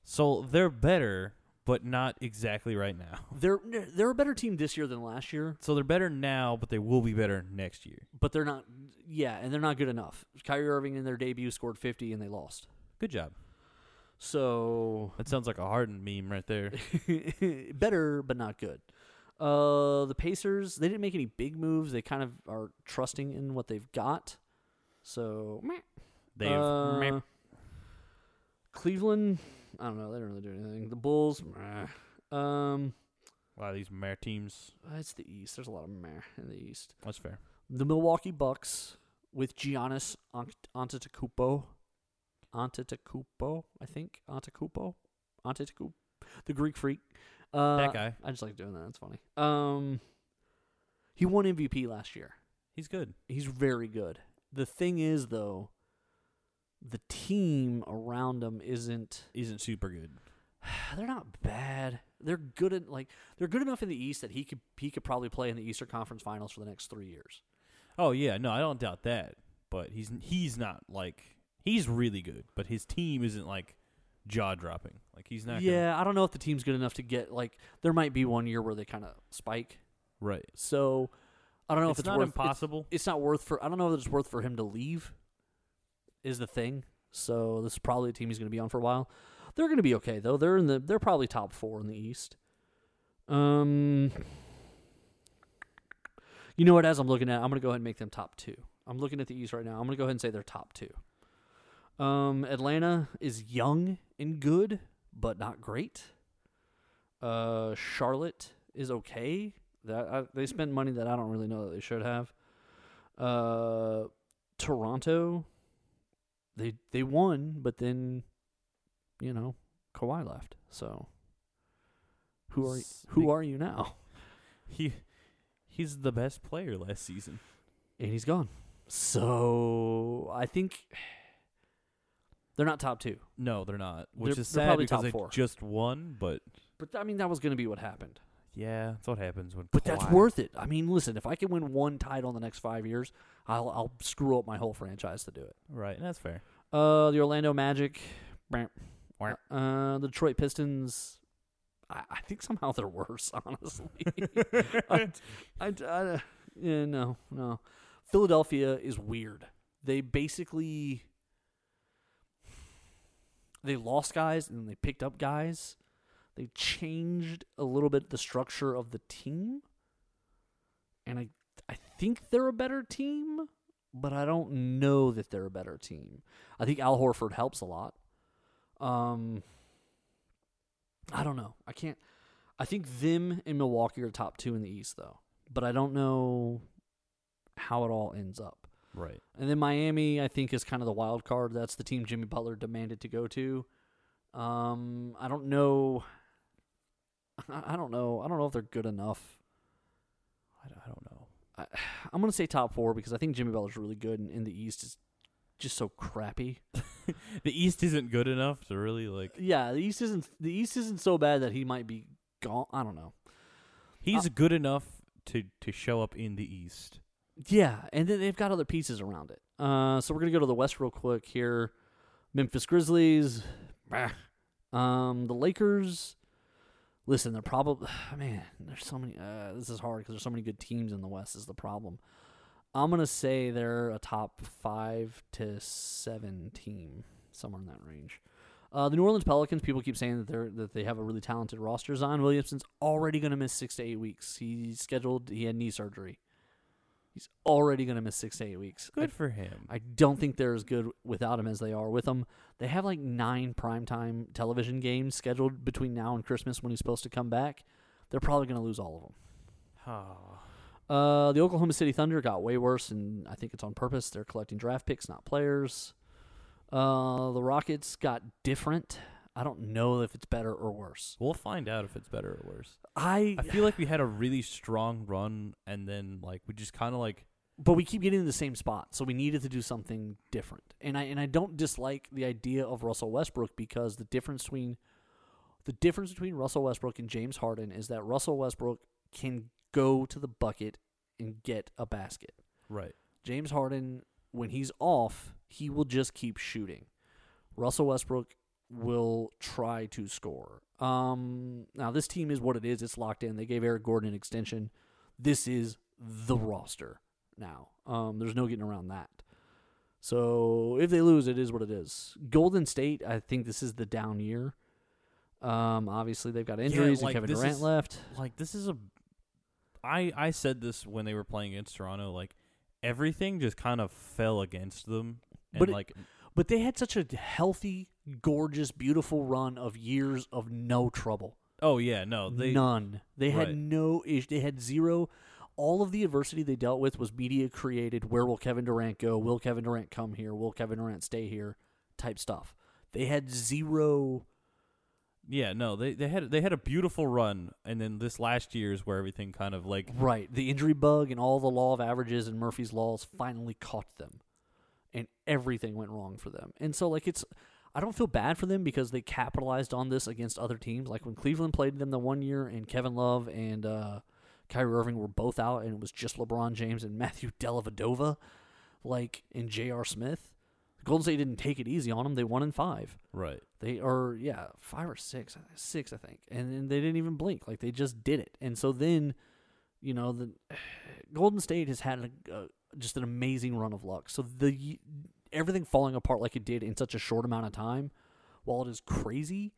B: So they're better, but not exactly right now. [laughs]
A: They're, they're a better team this year than last year.
B: So they're better now, but they will be better next year.
A: but they're not. Yeah, and they're not good enough. Kyrie Irving in their debut scored 50 and they lost.
B: Good job.
A: So
B: That sounds like a hardened meme right there. [laughs]
A: better, but not good. Uh, the Pacers, they didn't make any big moves. They kind of are trusting in what they've got. So.
B: They've
A: Uh, Cleveland, I don't know. They don't really do anything. The Bulls, meh. Um,
B: a lot of these mare teams.
A: it's the East. There's a lot of meh in the East.
B: That's fair.
A: The Milwaukee Bucks with Giannis Ant- Antetokounmpo, Antetokounmpo, I think Antetokounmpo, Antetokounmpo, the Greek freak. Uh,
B: that guy,
A: I just like doing that. It's funny. Um, he won MVP last year.
B: he's good.
A: He's very good. The thing is, though, the team around him isn't.
B: Isn't super good. [sighs]
A: They're not bad. They're good at like they're good enough in the East that he could he could probably play in the Eastern Conference Finals for the next three years.
B: Oh yeah, no, I don't doubt that. But he's he's not like he's really good, but his team isn't like jaw dropping. Like he's not.
A: Yeah, I don't know if the team's good enough to get like there might be one year where they kind of spike.
B: Right.
A: So I don't know
B: it's
A: if it's
B: not
A: worth it's-
B: impossible.
A: It's, not worth for I don't know if it's worth for him to leave. Is the thing. So this is probably a team he's going to be on for a while. They're going to be okay though. They're in the they're probably top 4 in the East. Um You know what as I'm looking at, I'm going to go ahead and make them top 2. I'm looking at the East right now. I'm going to go ahead and say they're top 2. Um Atlanta is young and good, but not great. Uh Charlotte is okay. That I, they spent money that I don't really know that they should have. Uh, Toronto, they they won, but then, you know, Kawhi left. So, who are who are you now? [laughs]
B: He he's the best player last season.
A: And he's gone. So I think they're not top two.
B: No, they're not. Which
A: They're-
B: is
A: they're
B: sad
A: probably
B: because
A: top
B: they
A: four.
B: just won, but
A: But I mean, that was going to be what happened.
B: yeah, that's what happens when.
A: But that's
B: Kawhi-
A: worth it. I mean, listen, if I can win one title in the next five years, I'll I'll screw up my whole franchise to do it.
B: Right, and that's fair.
A: Uh, the Orlando Magic,
B: Wah.
A: uh, the Detroit Pistons. I, I think somehow they're worse. [laughs] Honestly, [laughs] I, I, I- yeah, no, no. Philadelphia is weird. They basically they lost guys and they picked up guys. They changed a little bit the structure of the team, and I I think they're a better team, but I don't know that they're a better team. I think Al Horford helps a lot. Um, I don't know. I can't. I think them and Milwaukee are top two in the East, though. But I don't know how it all ends up.
B: Right.
A: And then Miami, I think, is kind of the wild card. That's the team Jimmy Butler demanded to go to. Um, I don't know. I [laughs] I don't know. I don't know if they're good enough.
B: I, don't- know.
A: I, [sighs] I'm gonna say top four because I think Jimmy Butler's really good, and in the East is just so crappy. [laughs]
B: The East isn't good enough to really like.
A: Yeah, the East isn't the East isn't so bad that he might be gone. I don't know.
B: He's good enough to to show up in the East.
A: Yeah, and then they've got other pieces around it. Uh, so we're gonna go to the West real quick here. Memphis Grizzlies, bah. um, the Lakers. Listen, they're probably [sighs] man. There's so many. Uh, this is hard because there's so many good teams in the West. Is the problem? I'm gonna say they're a top five to seven team, somewhere in that range. Uh, the New Orleans Pelicans. People keep saying that they're that they have a really talented roster. Zion Williamson's already gonna miss six to eight weeks. He's scheduled. He had knee surgery. He's already gonna miss six to eight weeks. I
B: Good for him.
A: I don't think they're as good without him as they are with him. They have like nine primetime television games scheduled between now and Christmas when he's supposed to come back. They're probably going to lose all of them.
B: Oh.
A: Uh, the Oklahoma City Thunder got way worse, and I think it's on purpose. They're collecting draft picks, not players. Uh, the Rockets got different. I don't know if it's better or worse.
B: We'll find out if it's better or worse.
A: I,
B: I feel like we had a really strong run, and then like we just kind of like
A: but we keep getting in the same spot, so we needed to do something different. And I and I don't dislike the idea of Russell Westbrook because the difference between the difference between Russell Westbrook and James Harden is that Russell Westbrook can go to the bucket and get a basket.
B: right.
A: James Harden, when he's off, he will just keep shooting. Russell Westbrook will try to score. Um, now this team is what it is. It's locked in. They gave Eric Gordon an extension. This is the roster now. Um, there's no getting around that. So if they lose, it is what it is. Golden State, I think this is the down year. Um, obviously they've got injuries
B: like,
A: and Kevin Durant
B: is-
A: left.
B: Like this is a I I said this when they were playing against Toronto. Like everything just kind of fell against them, and
A: But it-
B: like
A: But they had such a healthy, gorgeous, beautiful run of years of no trouble.
B: oh yeah, no, they
A: None. They had no issue. They had zero. All of the adversity they dealt with was media created. Where will Kevin Durant go? Will Kevin Durant come here? Will Kevin Durant stay here? Type stuff. They had zero.
B: yeah no they they had they had a beautiful run, and then this last year is where everything kind of like
A: Right. The injury bug and all the law of averages and Murphy's laws finally caught them. And everything went wrong for them. And so like it's I don't feel bad for them because they capitalized on this against other teams. Like when Cleveland played them the one year and Kevin Love and uh Kyrie Irving were both out and it was just LeBron James and [laughs] Matthew Dellavedova, like and J.R. Smith. Golden State didn't take it easy on them. They won in five.
B: right.
A: They are yeah five or six, six I think, and, and they didn't even blink. Like they just did it. And so then, you know, the [sighs] Golden State has had a, a, just an amazing run of luck. So the everything falling apart like it did in such a short amount of time, while it is crazy,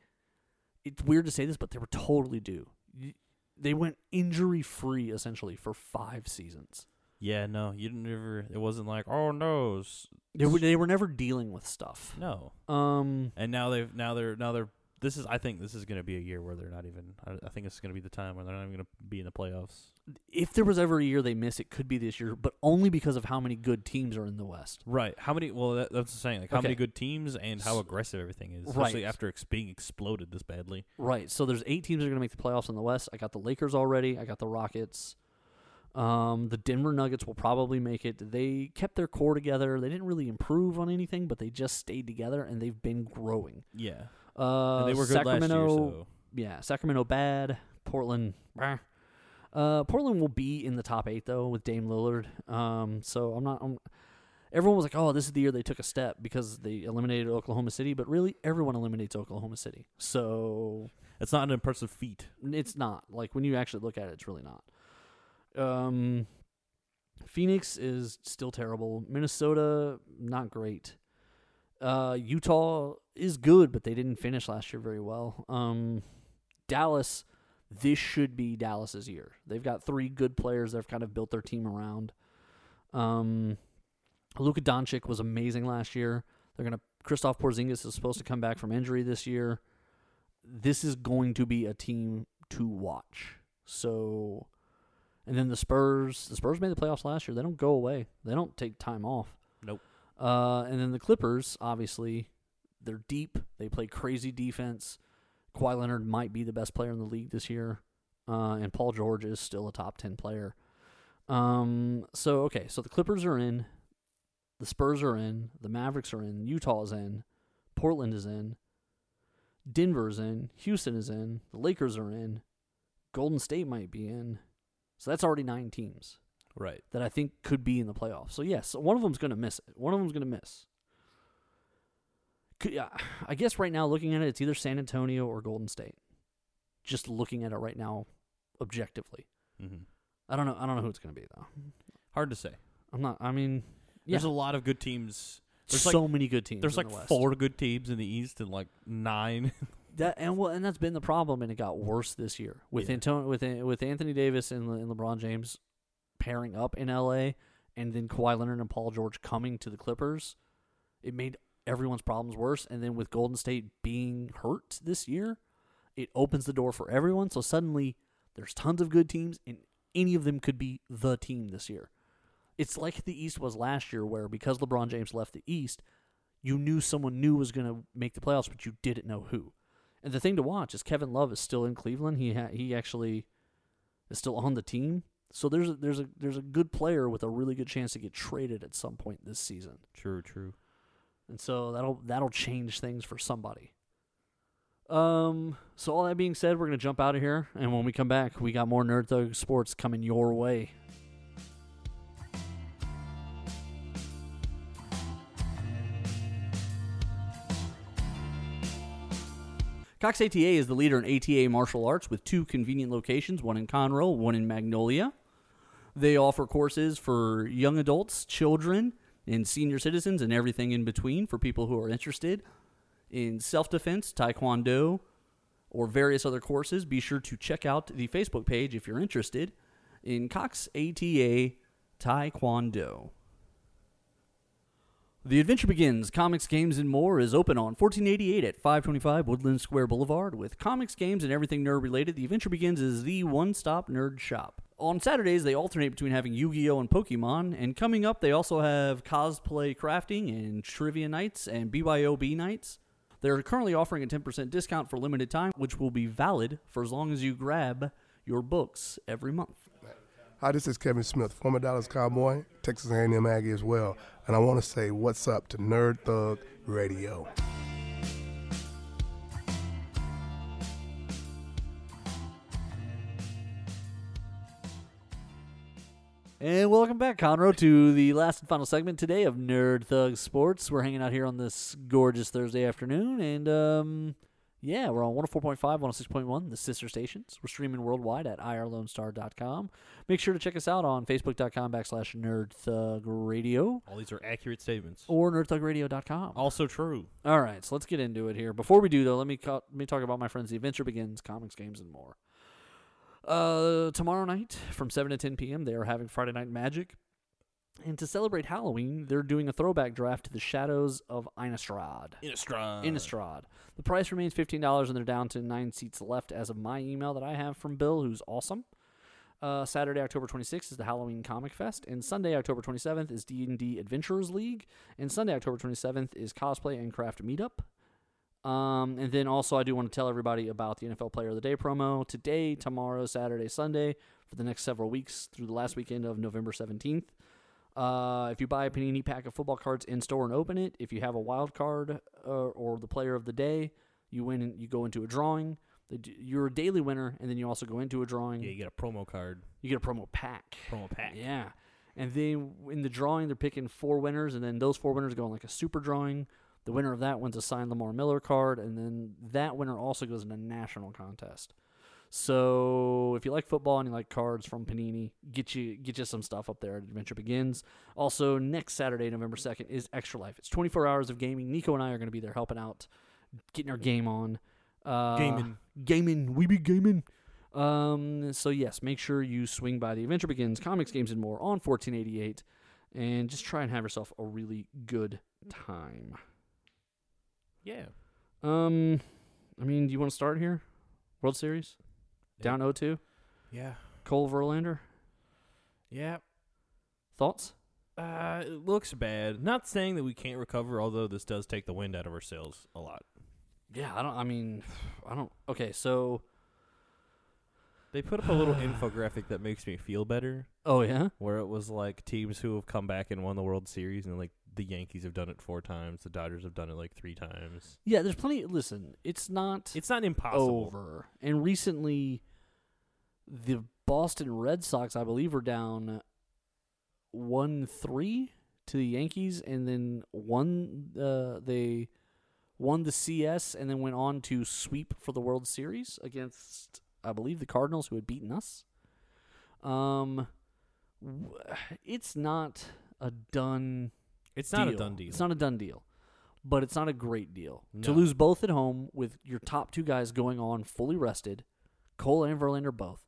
A: it's weird to say this, but they were totally due. They went injury free essentially for five seasons.
B: Yeah, no, you didn't ever. It wasn't like oh no,
A: They were they were never dealing with stuff.
B: no.
A: Um,
B: And now they've now they're now they're. This is I think this is going to be a year where they're not even. I, I think this is going to be the time where they're not even going to be in the playoffs.
A: if there was ever a year they miss, it could be this year, but only because of how many good teams are in the West.
B: Right. How many? Well, that, that's the saying. Like how many good teams and how aggressive everything is,
A: Right.
B: especially after ex- being exploded this badly.
A: Right. So there's eight teams that are going to make the playoffs in the West. I got the Lakers already. I got the Rockets. Um, the Denver Nuggets will probably make it. They kept their core together. They didn't really improve on anything, but they just stayed together and they've been growing.
B: Yeah.
A: Uh,
B: they were good
A: Sacramento,
B: last year. So
A: yeah, Sacramento bad. Portland, uh, Portland will be in the top eight though with Dame Lillard. Um, so I'm not. I'm, everyone was like, "Oh, this is the year they took a step because they eliminated Oklahoma City," but really, everyone eliminates Oklahoma City. So
B: it's not an impressive feat.
A: it's not like when you actually look at it, it's really not. Um, Phoenix is still terrible. Minnesota, not great. Uh, Utah is good, but they didn't finish last year very well. Um, Dallas, this should be Dallas's year. They've got three good players that have kind of built their team around. Um, Luka Doncic was amazing last year. They're gonna Kristaps Porzingis is supposed to come back from injury this year. This is going to be a team to watch. So, and then the Spurs. The Spurs made the playoffs last year. They don't go away. They don't take time off.
B: Nope.
A: Uh, and then the Clippers, obviously, they're deep. They play crazy defense. Kawhi Leonard might be the best player in the league this year, uh, and Paul George is still a top ten player. Um, so okay, so the Clippers are in, the Spurs are in, the Mavericks are in, Utah is in, Portland is in, Denver's in, Houston is in, the Lakers are in, Golden State might be in. So that's already nine teams
B: Right.
A: that I think could be in the playoffs. So yes, one of them's going to miss it. One of them's going to miss. Could, yeah, I guess right now looking at it, it's either San Antonio or Golden State. Just looking at it right now, objectively,
B: hmm
A: I don't know. I don't know who it's going to be though.
B: Hard to say.
A: I'm not. I mean, yeah,
B: There's a lot of good teams. There's
A: so many good teams.
B: There's like
A: the
B: four good teams in the East and like nine. [laughs]
A: That and well, and that's been the problem, and it got worse this year with
B: Yeah.
A: Antonio, with with Anthony Davis and, Le- and LeBron James pairing up in L.A. and then Kawhi Leonard and Paul George coming to the Clippers. It made everyone's problems worse, and then with Golden State being hurt this year, it opens the door for everyone. So suddenly, there's tons of good teams, and any of them could be the team this year. It's like the East was last year, where because LeBron James left the East, you knew someone new was going to make the playoffs, but you didn't know who. And the thing to watch is Kevin Love is still in Cleveland. He ha- he actually is still on the team. So there's a, there's a there's a good player with a really good chance to get traded at some point this season.
B: true, true.
A: And so that'll that'll change things for somebody. Um so all that being said, we're going to jump out of here and when we come back, we got more Nerd Thug Sports coming your way. Cox ATA is the leader in ATA martial arts with two convenient locations, one in Conroe, one in Magnolia. They offer courses for young adults, children, and senior citizens, and everything in between for people who are interested in self defense, taekwondo, or various other courses. Be sure to check out the Facebook page if you're interested. in Cox ATA Taekwondo. The adventure begins. Comics, games, and more is open on 1488 at 525 Woodland Square Boulevard. With comics, games, and everything nerd related, the adventure begins is the one stop nerd shop. On Saturdays, they alternate between having Yu Gi Oh! and Pokemon, and coming up, they also have cosplay crafting and trivia nights and BYOB nights. They're currently offering a 10% discount for limited time, which will be valid for as long as you grab your books every month.
D: Hi, this is Kevin Smith, former Dallas Cowboy, Texas A&M Aggie as well, and I want to say what's up to Nerd Thug Radio.
A: And welcome back, Conroe, to the last and final segment today of Nerd Thug Sports. We're hanging out here on this gorgeous Thursday afternoon, and um, yeah, we're on 104.5, 106.1, the sister stations. We're streaming worldwide at irlonestar.com. Make sure to check us out on facebook.com backslash Nerd Thug Radio
B: All these are accurate statements.
A: or nerdthugradio.com.
B: Also true.
A: All right, so let's get into it here. Before we do, though, let me co- let me talk about my friends. The adventure begins, comics, games, and more. Uh, tomorrow night from seven to ten p.m. They are having Friday Night Magic, and to celebrate Halloween, they're doing a throwback draft to the Shadows of Innistrad.
B: Innistrad.
A: Innistrad. The price remains fifteen dollars, and they're down to nine seats left as of my email that I have from Bill, who's awesome. Uh, Saturday, October 26th is the Halloween Comic Fest, and Sunday, October 27th is D&D Adventurers League, and Sunday, October 27th is Cosplay and Craft Meetup. Um, and then also, I do want to tell everybody about the NFL Player of the Day promo today, tomorrow, Saturday, Sunday for the next several weeks through the last weekend of November 17th. Uh, if you buy a Panini pack of football cards in store and open it, if you have a wild card uh, or the Player of the Day, you win. And you go into a drawing. You're a daily winner, and then you also go into a drawing.
B: Yeah, you get a promo card.
A: You get a promo pack.
B: Promo pack.
A: Yeah. And then in the drawing, they're picking four winners, and then those four winners go in like a super drawing. The winner of that wins a signed Lamar Miller card, and then that winner also goes in a national contest. So if you like football and you like cards from Panini, get you get you some stuff up there at Adventure Begins. Also, next Saturday, November second, is Extra Life. It's 24 hours of gaming. Nico and I are going to be there helping out, getting our game on. Uh,
B: Gaming.
A: gaming. We be gaming. Um, so yes, make sure you swing by the Adventure Begins Comics, Games, and More on 1488, and just try and have yourself a really good time.
B: Yeah.
A: Um, I mean, do you want to start here? World Series down 0-2.
B: Yeah.
A: Cole Verlander.
B: Yeah.
A: Thoughts?
B: Uh, it looks bad. Not saying that we can't recover, although this does take the wind out of our sails a lot.
A: Yeah, I don't. I mean, [sighs] I don't. Okay, so
B: They put up a little [sighs] infographic that makes me feel better,
A: oh yeah,
B: where it was like teams who have come back and won the World Series, and like the Yankees have done it four times, the Dodgers have done it like three times.
A: yeah. There's plenty. Listen, it's not.
B: It's not impossible.
A: over. And recently, the Boston Red Sox, I believe, were down one three to the Yankees, and then won. Uh, they won the CS, and then went on to sweep for the World Series against, I believe, the Cardinals, who had beaten us. Um, it's not a done.
B: It's not a done deal.
A: It's not a done deal, but it's not a great deal to
B: No.
A: lose both at home with your top two guys going on fully rested, Cole and Verlander both.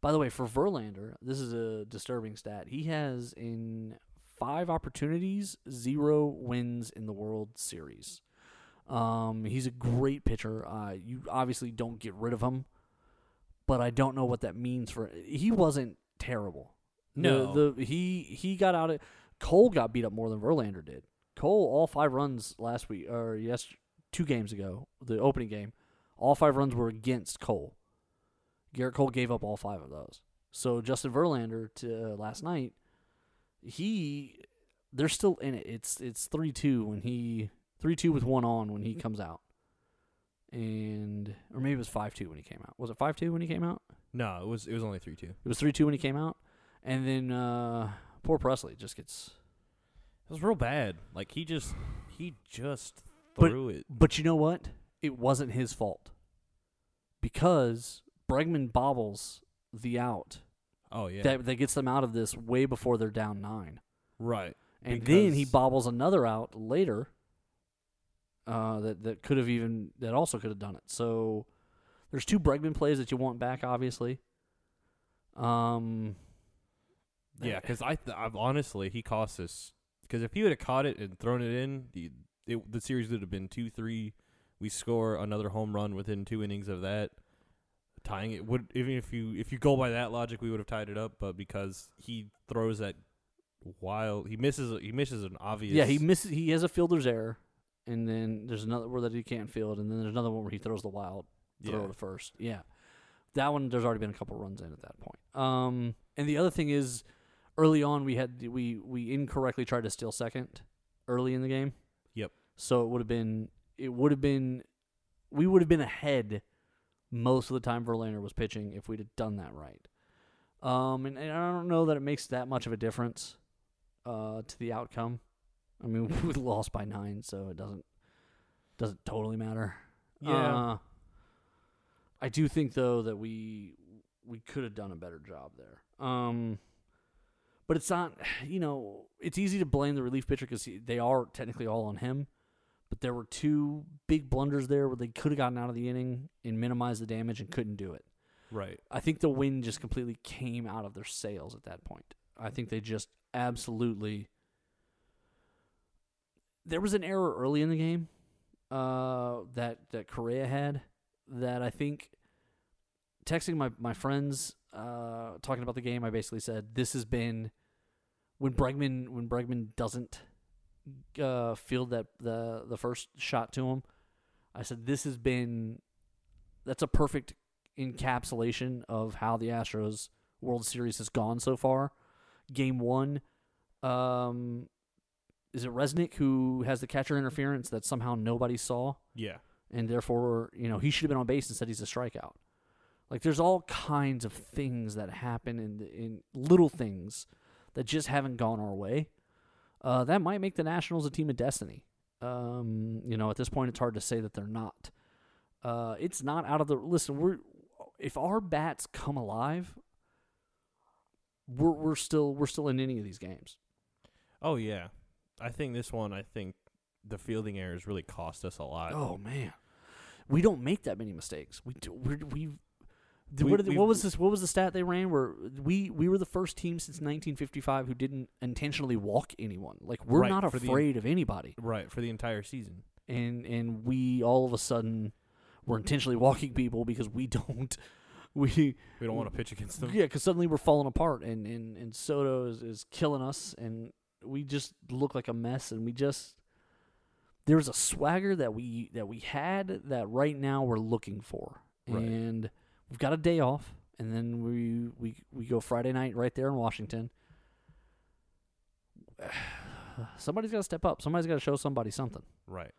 A: By the way, for Verlander, this is a disturbing stat. He has in five opportunities zero wins in the World Series. Um, he's a great pitcher. Uh, you obviously don't get rid of him, but I don't know what that means for. He wasn't terrible. The-
B: No.
A: the, he he got out of. Cole got beat up more than Verlander did. Cole all five runs last week or yes two games ago, the opening game, all five runs were against Cole. Gerrit Cole gave up all five of those. So Justin Verlander to uh, last night, he they're still in it. It's it's three two when he three two with one on when he comes out, and or maybe it was five two when he came out. Was it five two when he came out?
B: No, it was it was only three two.
A: It was three two when he came out, and then uh, poor Pressly just gets.
B: It was real bad. Like he just he just
A: But-
B: threw it.
A: But you know what? It wasn't his fault because Bregman bobbles the out
B: Oh yeah.
A: that that gets them out of this way before they're down nine,
B: right.
A: and then he bobbles another out later. Uh, that that could have even that also could have done it. So there's two Bregman plays that you want back, obviously. Um,
B: Yeah, because I, th- I've honestly he cost us because if he would have caught it and thrown it in, the it, the series would have been two three. We score another home run within two innings of that, tying it. Would even if you if you go by that logic, we would have tied it up. But because he throws that wild, he misses he misses an obvious.
A: Yeah, he misses. He has a fielder's error, and then there's another where that he can't field, and then there's another one where he throws the wild throw
B: Yeah.
A: to first. Yeah, that one there's already been a couple runs in at that point. Um, and the other thing is, early on we had we we incorrectly tried to steal second early in the game.
B: Yep.
A: So it would have been it would have been we would have been ahead most of the time Verlander was pitching if we'd have done that right. Um, and, and I don't know that it makes that much of a difference uh, to the outcome. I mean, [laughs] we lost by nine, so it doesn't doesn't totally matter.
B: Yeah.
A: Uh, I do think though that we we could have done a better job there. Um, but it's not. [sighs] You know, it's easy to blame the relief pitcher because they are technically all on him. But there were two big blunders there where they could have gotten out of the inning and minimized the damage and couldn't do it.
B: right.
A: I think the wind just completely came out of their sails at that point. I think they just absolutely. There was an error early in the game uh, that that Correa had that I think. Texting my my friends, uh, talking about the game, I basically said this has been when Bregman when Bregman doesn't uh, field that the the first shot to him. I said this has been that's a perfect encapsulation of how the Astros World Series has gone so far. Game one, um, is it Resnick who has the catcher interference that somehow nobody saw,
B: Yeah.
A: and therefore you know he should have been on base instead he's a strikeout. Like there's all kinds of things that happen in in little things that just haven't gone our way. Uh, that might make the Nationals a team of destiny. Um, you know, at this point, it's hard to say that they're not. Uh, it's not out of the listen. We're if our bats come alive, we're we're still we're still in any of these games.
B: Oh yeah. I think this one. I think the fielding errors really cost us a lot.
A: Oh man, we don't make that many mistakes. We do, we're,
B: We-
A: what, did- what was this? What was the stat they ran? Where we we were the first team since 1955 who didn't intentionally walk anyone. Like we're
B: Right,
A: not
B: for the-
A: afraid of anybody,
B: Right for the entire season.
A: and and we all of a sudden we're intentionally walking people because we don't. [laughs] We
B: We don't want to pitch against them.
A: yeah, because suddenly we're falling apart, and and and Soto is, is killing us, and we just look like a mess, and we just there's a swagger that we that we had that right now we're looking for,
B: Right.
A: and we've got a day off, and then we we we go Friday night right there in Washington. [sighs] Somebody's got to step up. Somebody's got to show somebody something,
B: Right.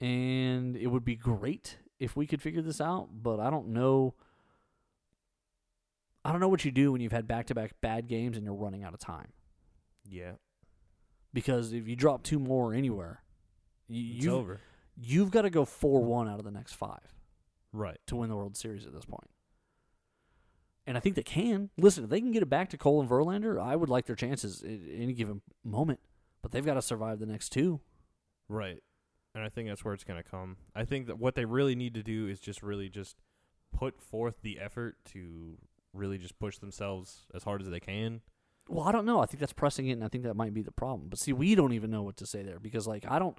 A: and it would be great if we could figure this out. But I don't know. I don't know what you do when you've had back to back bad games and you're running out of time.
B: Yeah.
A: Because if you drop two more anywhere, you,
B: It's
A: you've,
B: over.
A: you've got to go 4 1 out of the next five
B: Right.
A: to win the World Series at this point. And I think they can. Listen, if they can get it back to Cole and Verlander, I would like their chances at any given moment. But they've got to survive the next two.
B: Right. And I think that's where it's going to come. I think that what they really need to do is just really just put forth the effort to really just push themselves as hard as they can.
A: Well, I don't know. I think that's pressing it, and I think that might be the problem. But see, we don't even know what to say there because, like, I don't.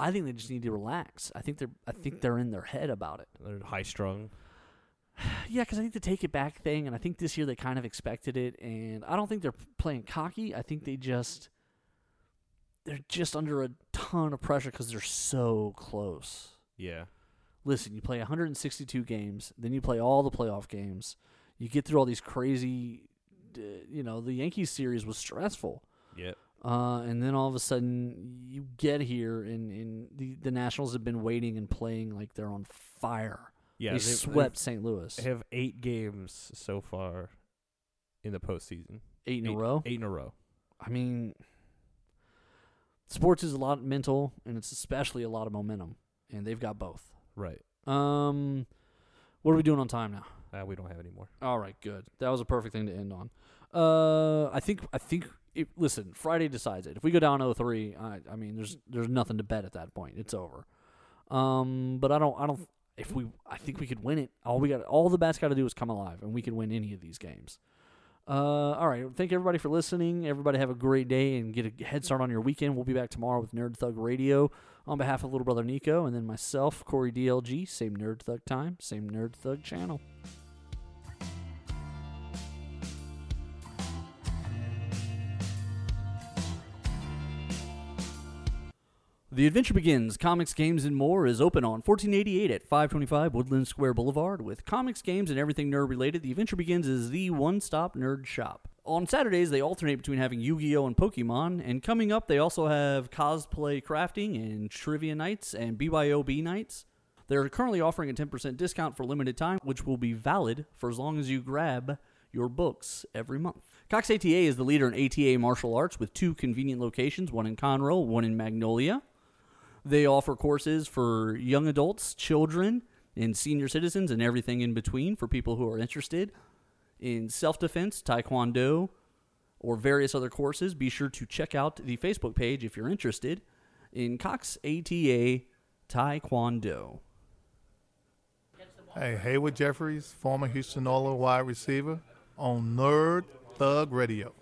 A: I think they just need to relax. I think they're. I think they're in their head about it.
B: They're high strung. [sighs]
A: Yeah, because I think the take it back thing, and I think this year they kind of expected it, and I don't think they're playing cocky. I think they just they're just under a ton of pressure because they're so close.
B: Yeah.
A: Listen, you play 162 games, then you play all the playoff games. You get through all these crazy, uh, you know, the Yankees series was stressful.
B: Yep.
A: Uh, and then all of a sudden you get here, and, and the, the Nationals have been waiting and playing like they're on fire.
B: Yeah.
A: they swept St. Louis
B: They have eight games so far in the postseason.
A: eight in
B: eight,
A: a row.
B: Eight in a row.
A: I mean, sports is a lot mental, and it's especially a lot of momentum, and they've got both.
B: Right.
A: Um, what are we doing on time now?
B: Uh, we don't have any more.
A: All right, good. That was a perfect thing to end on. Uh, I think I think it, listen, Friday decides it. If we go down 0-3, I I mean, there's there's nothing to bet at that point. It's over. Um, but I don't I don't if we I think we could win it. All we got all the bats got to do is come alive, and we could win any of these games. Uh, all right. Thank everybody for listening. Everybody have a great day and get a head start on your weekend. We'll be back tomorrow with Nerd Thug Radio on behalf of little brother Nico and then myself, Corey DLG. Same Nerd Thug time, same Nerd Thug channel. The Adventure Begins Comics, Games, and More is open on 1488 at 525 Woodland Square Boulevard. With comics, games, and everything nerd related, The Adventure Begins is the one stop nerd shop. On Saturdays, they alternate between having Yu Gi Oh! and Pokemon, and coming up, they also have cosplay crafting and trivia nights and BYOB nights. They're currently offering a 10% discount for limited time, which will be valid for as long as you grab your books every month. Cox ATA is the leader in ATA martial arts with two convenient locations, one in Conroe, one in Magnolia. They offer courses for young adults, children, and senior citizens, and everything in between for people who are interested in self defense, taekwondo, or various other courses. Be sure to check out the Facebook page if you're interested in Cox ATA Taekwondo.
E: Hey, Haywood Jeffires, former Houston Oilers wide receiver on Nerd Thug Radio.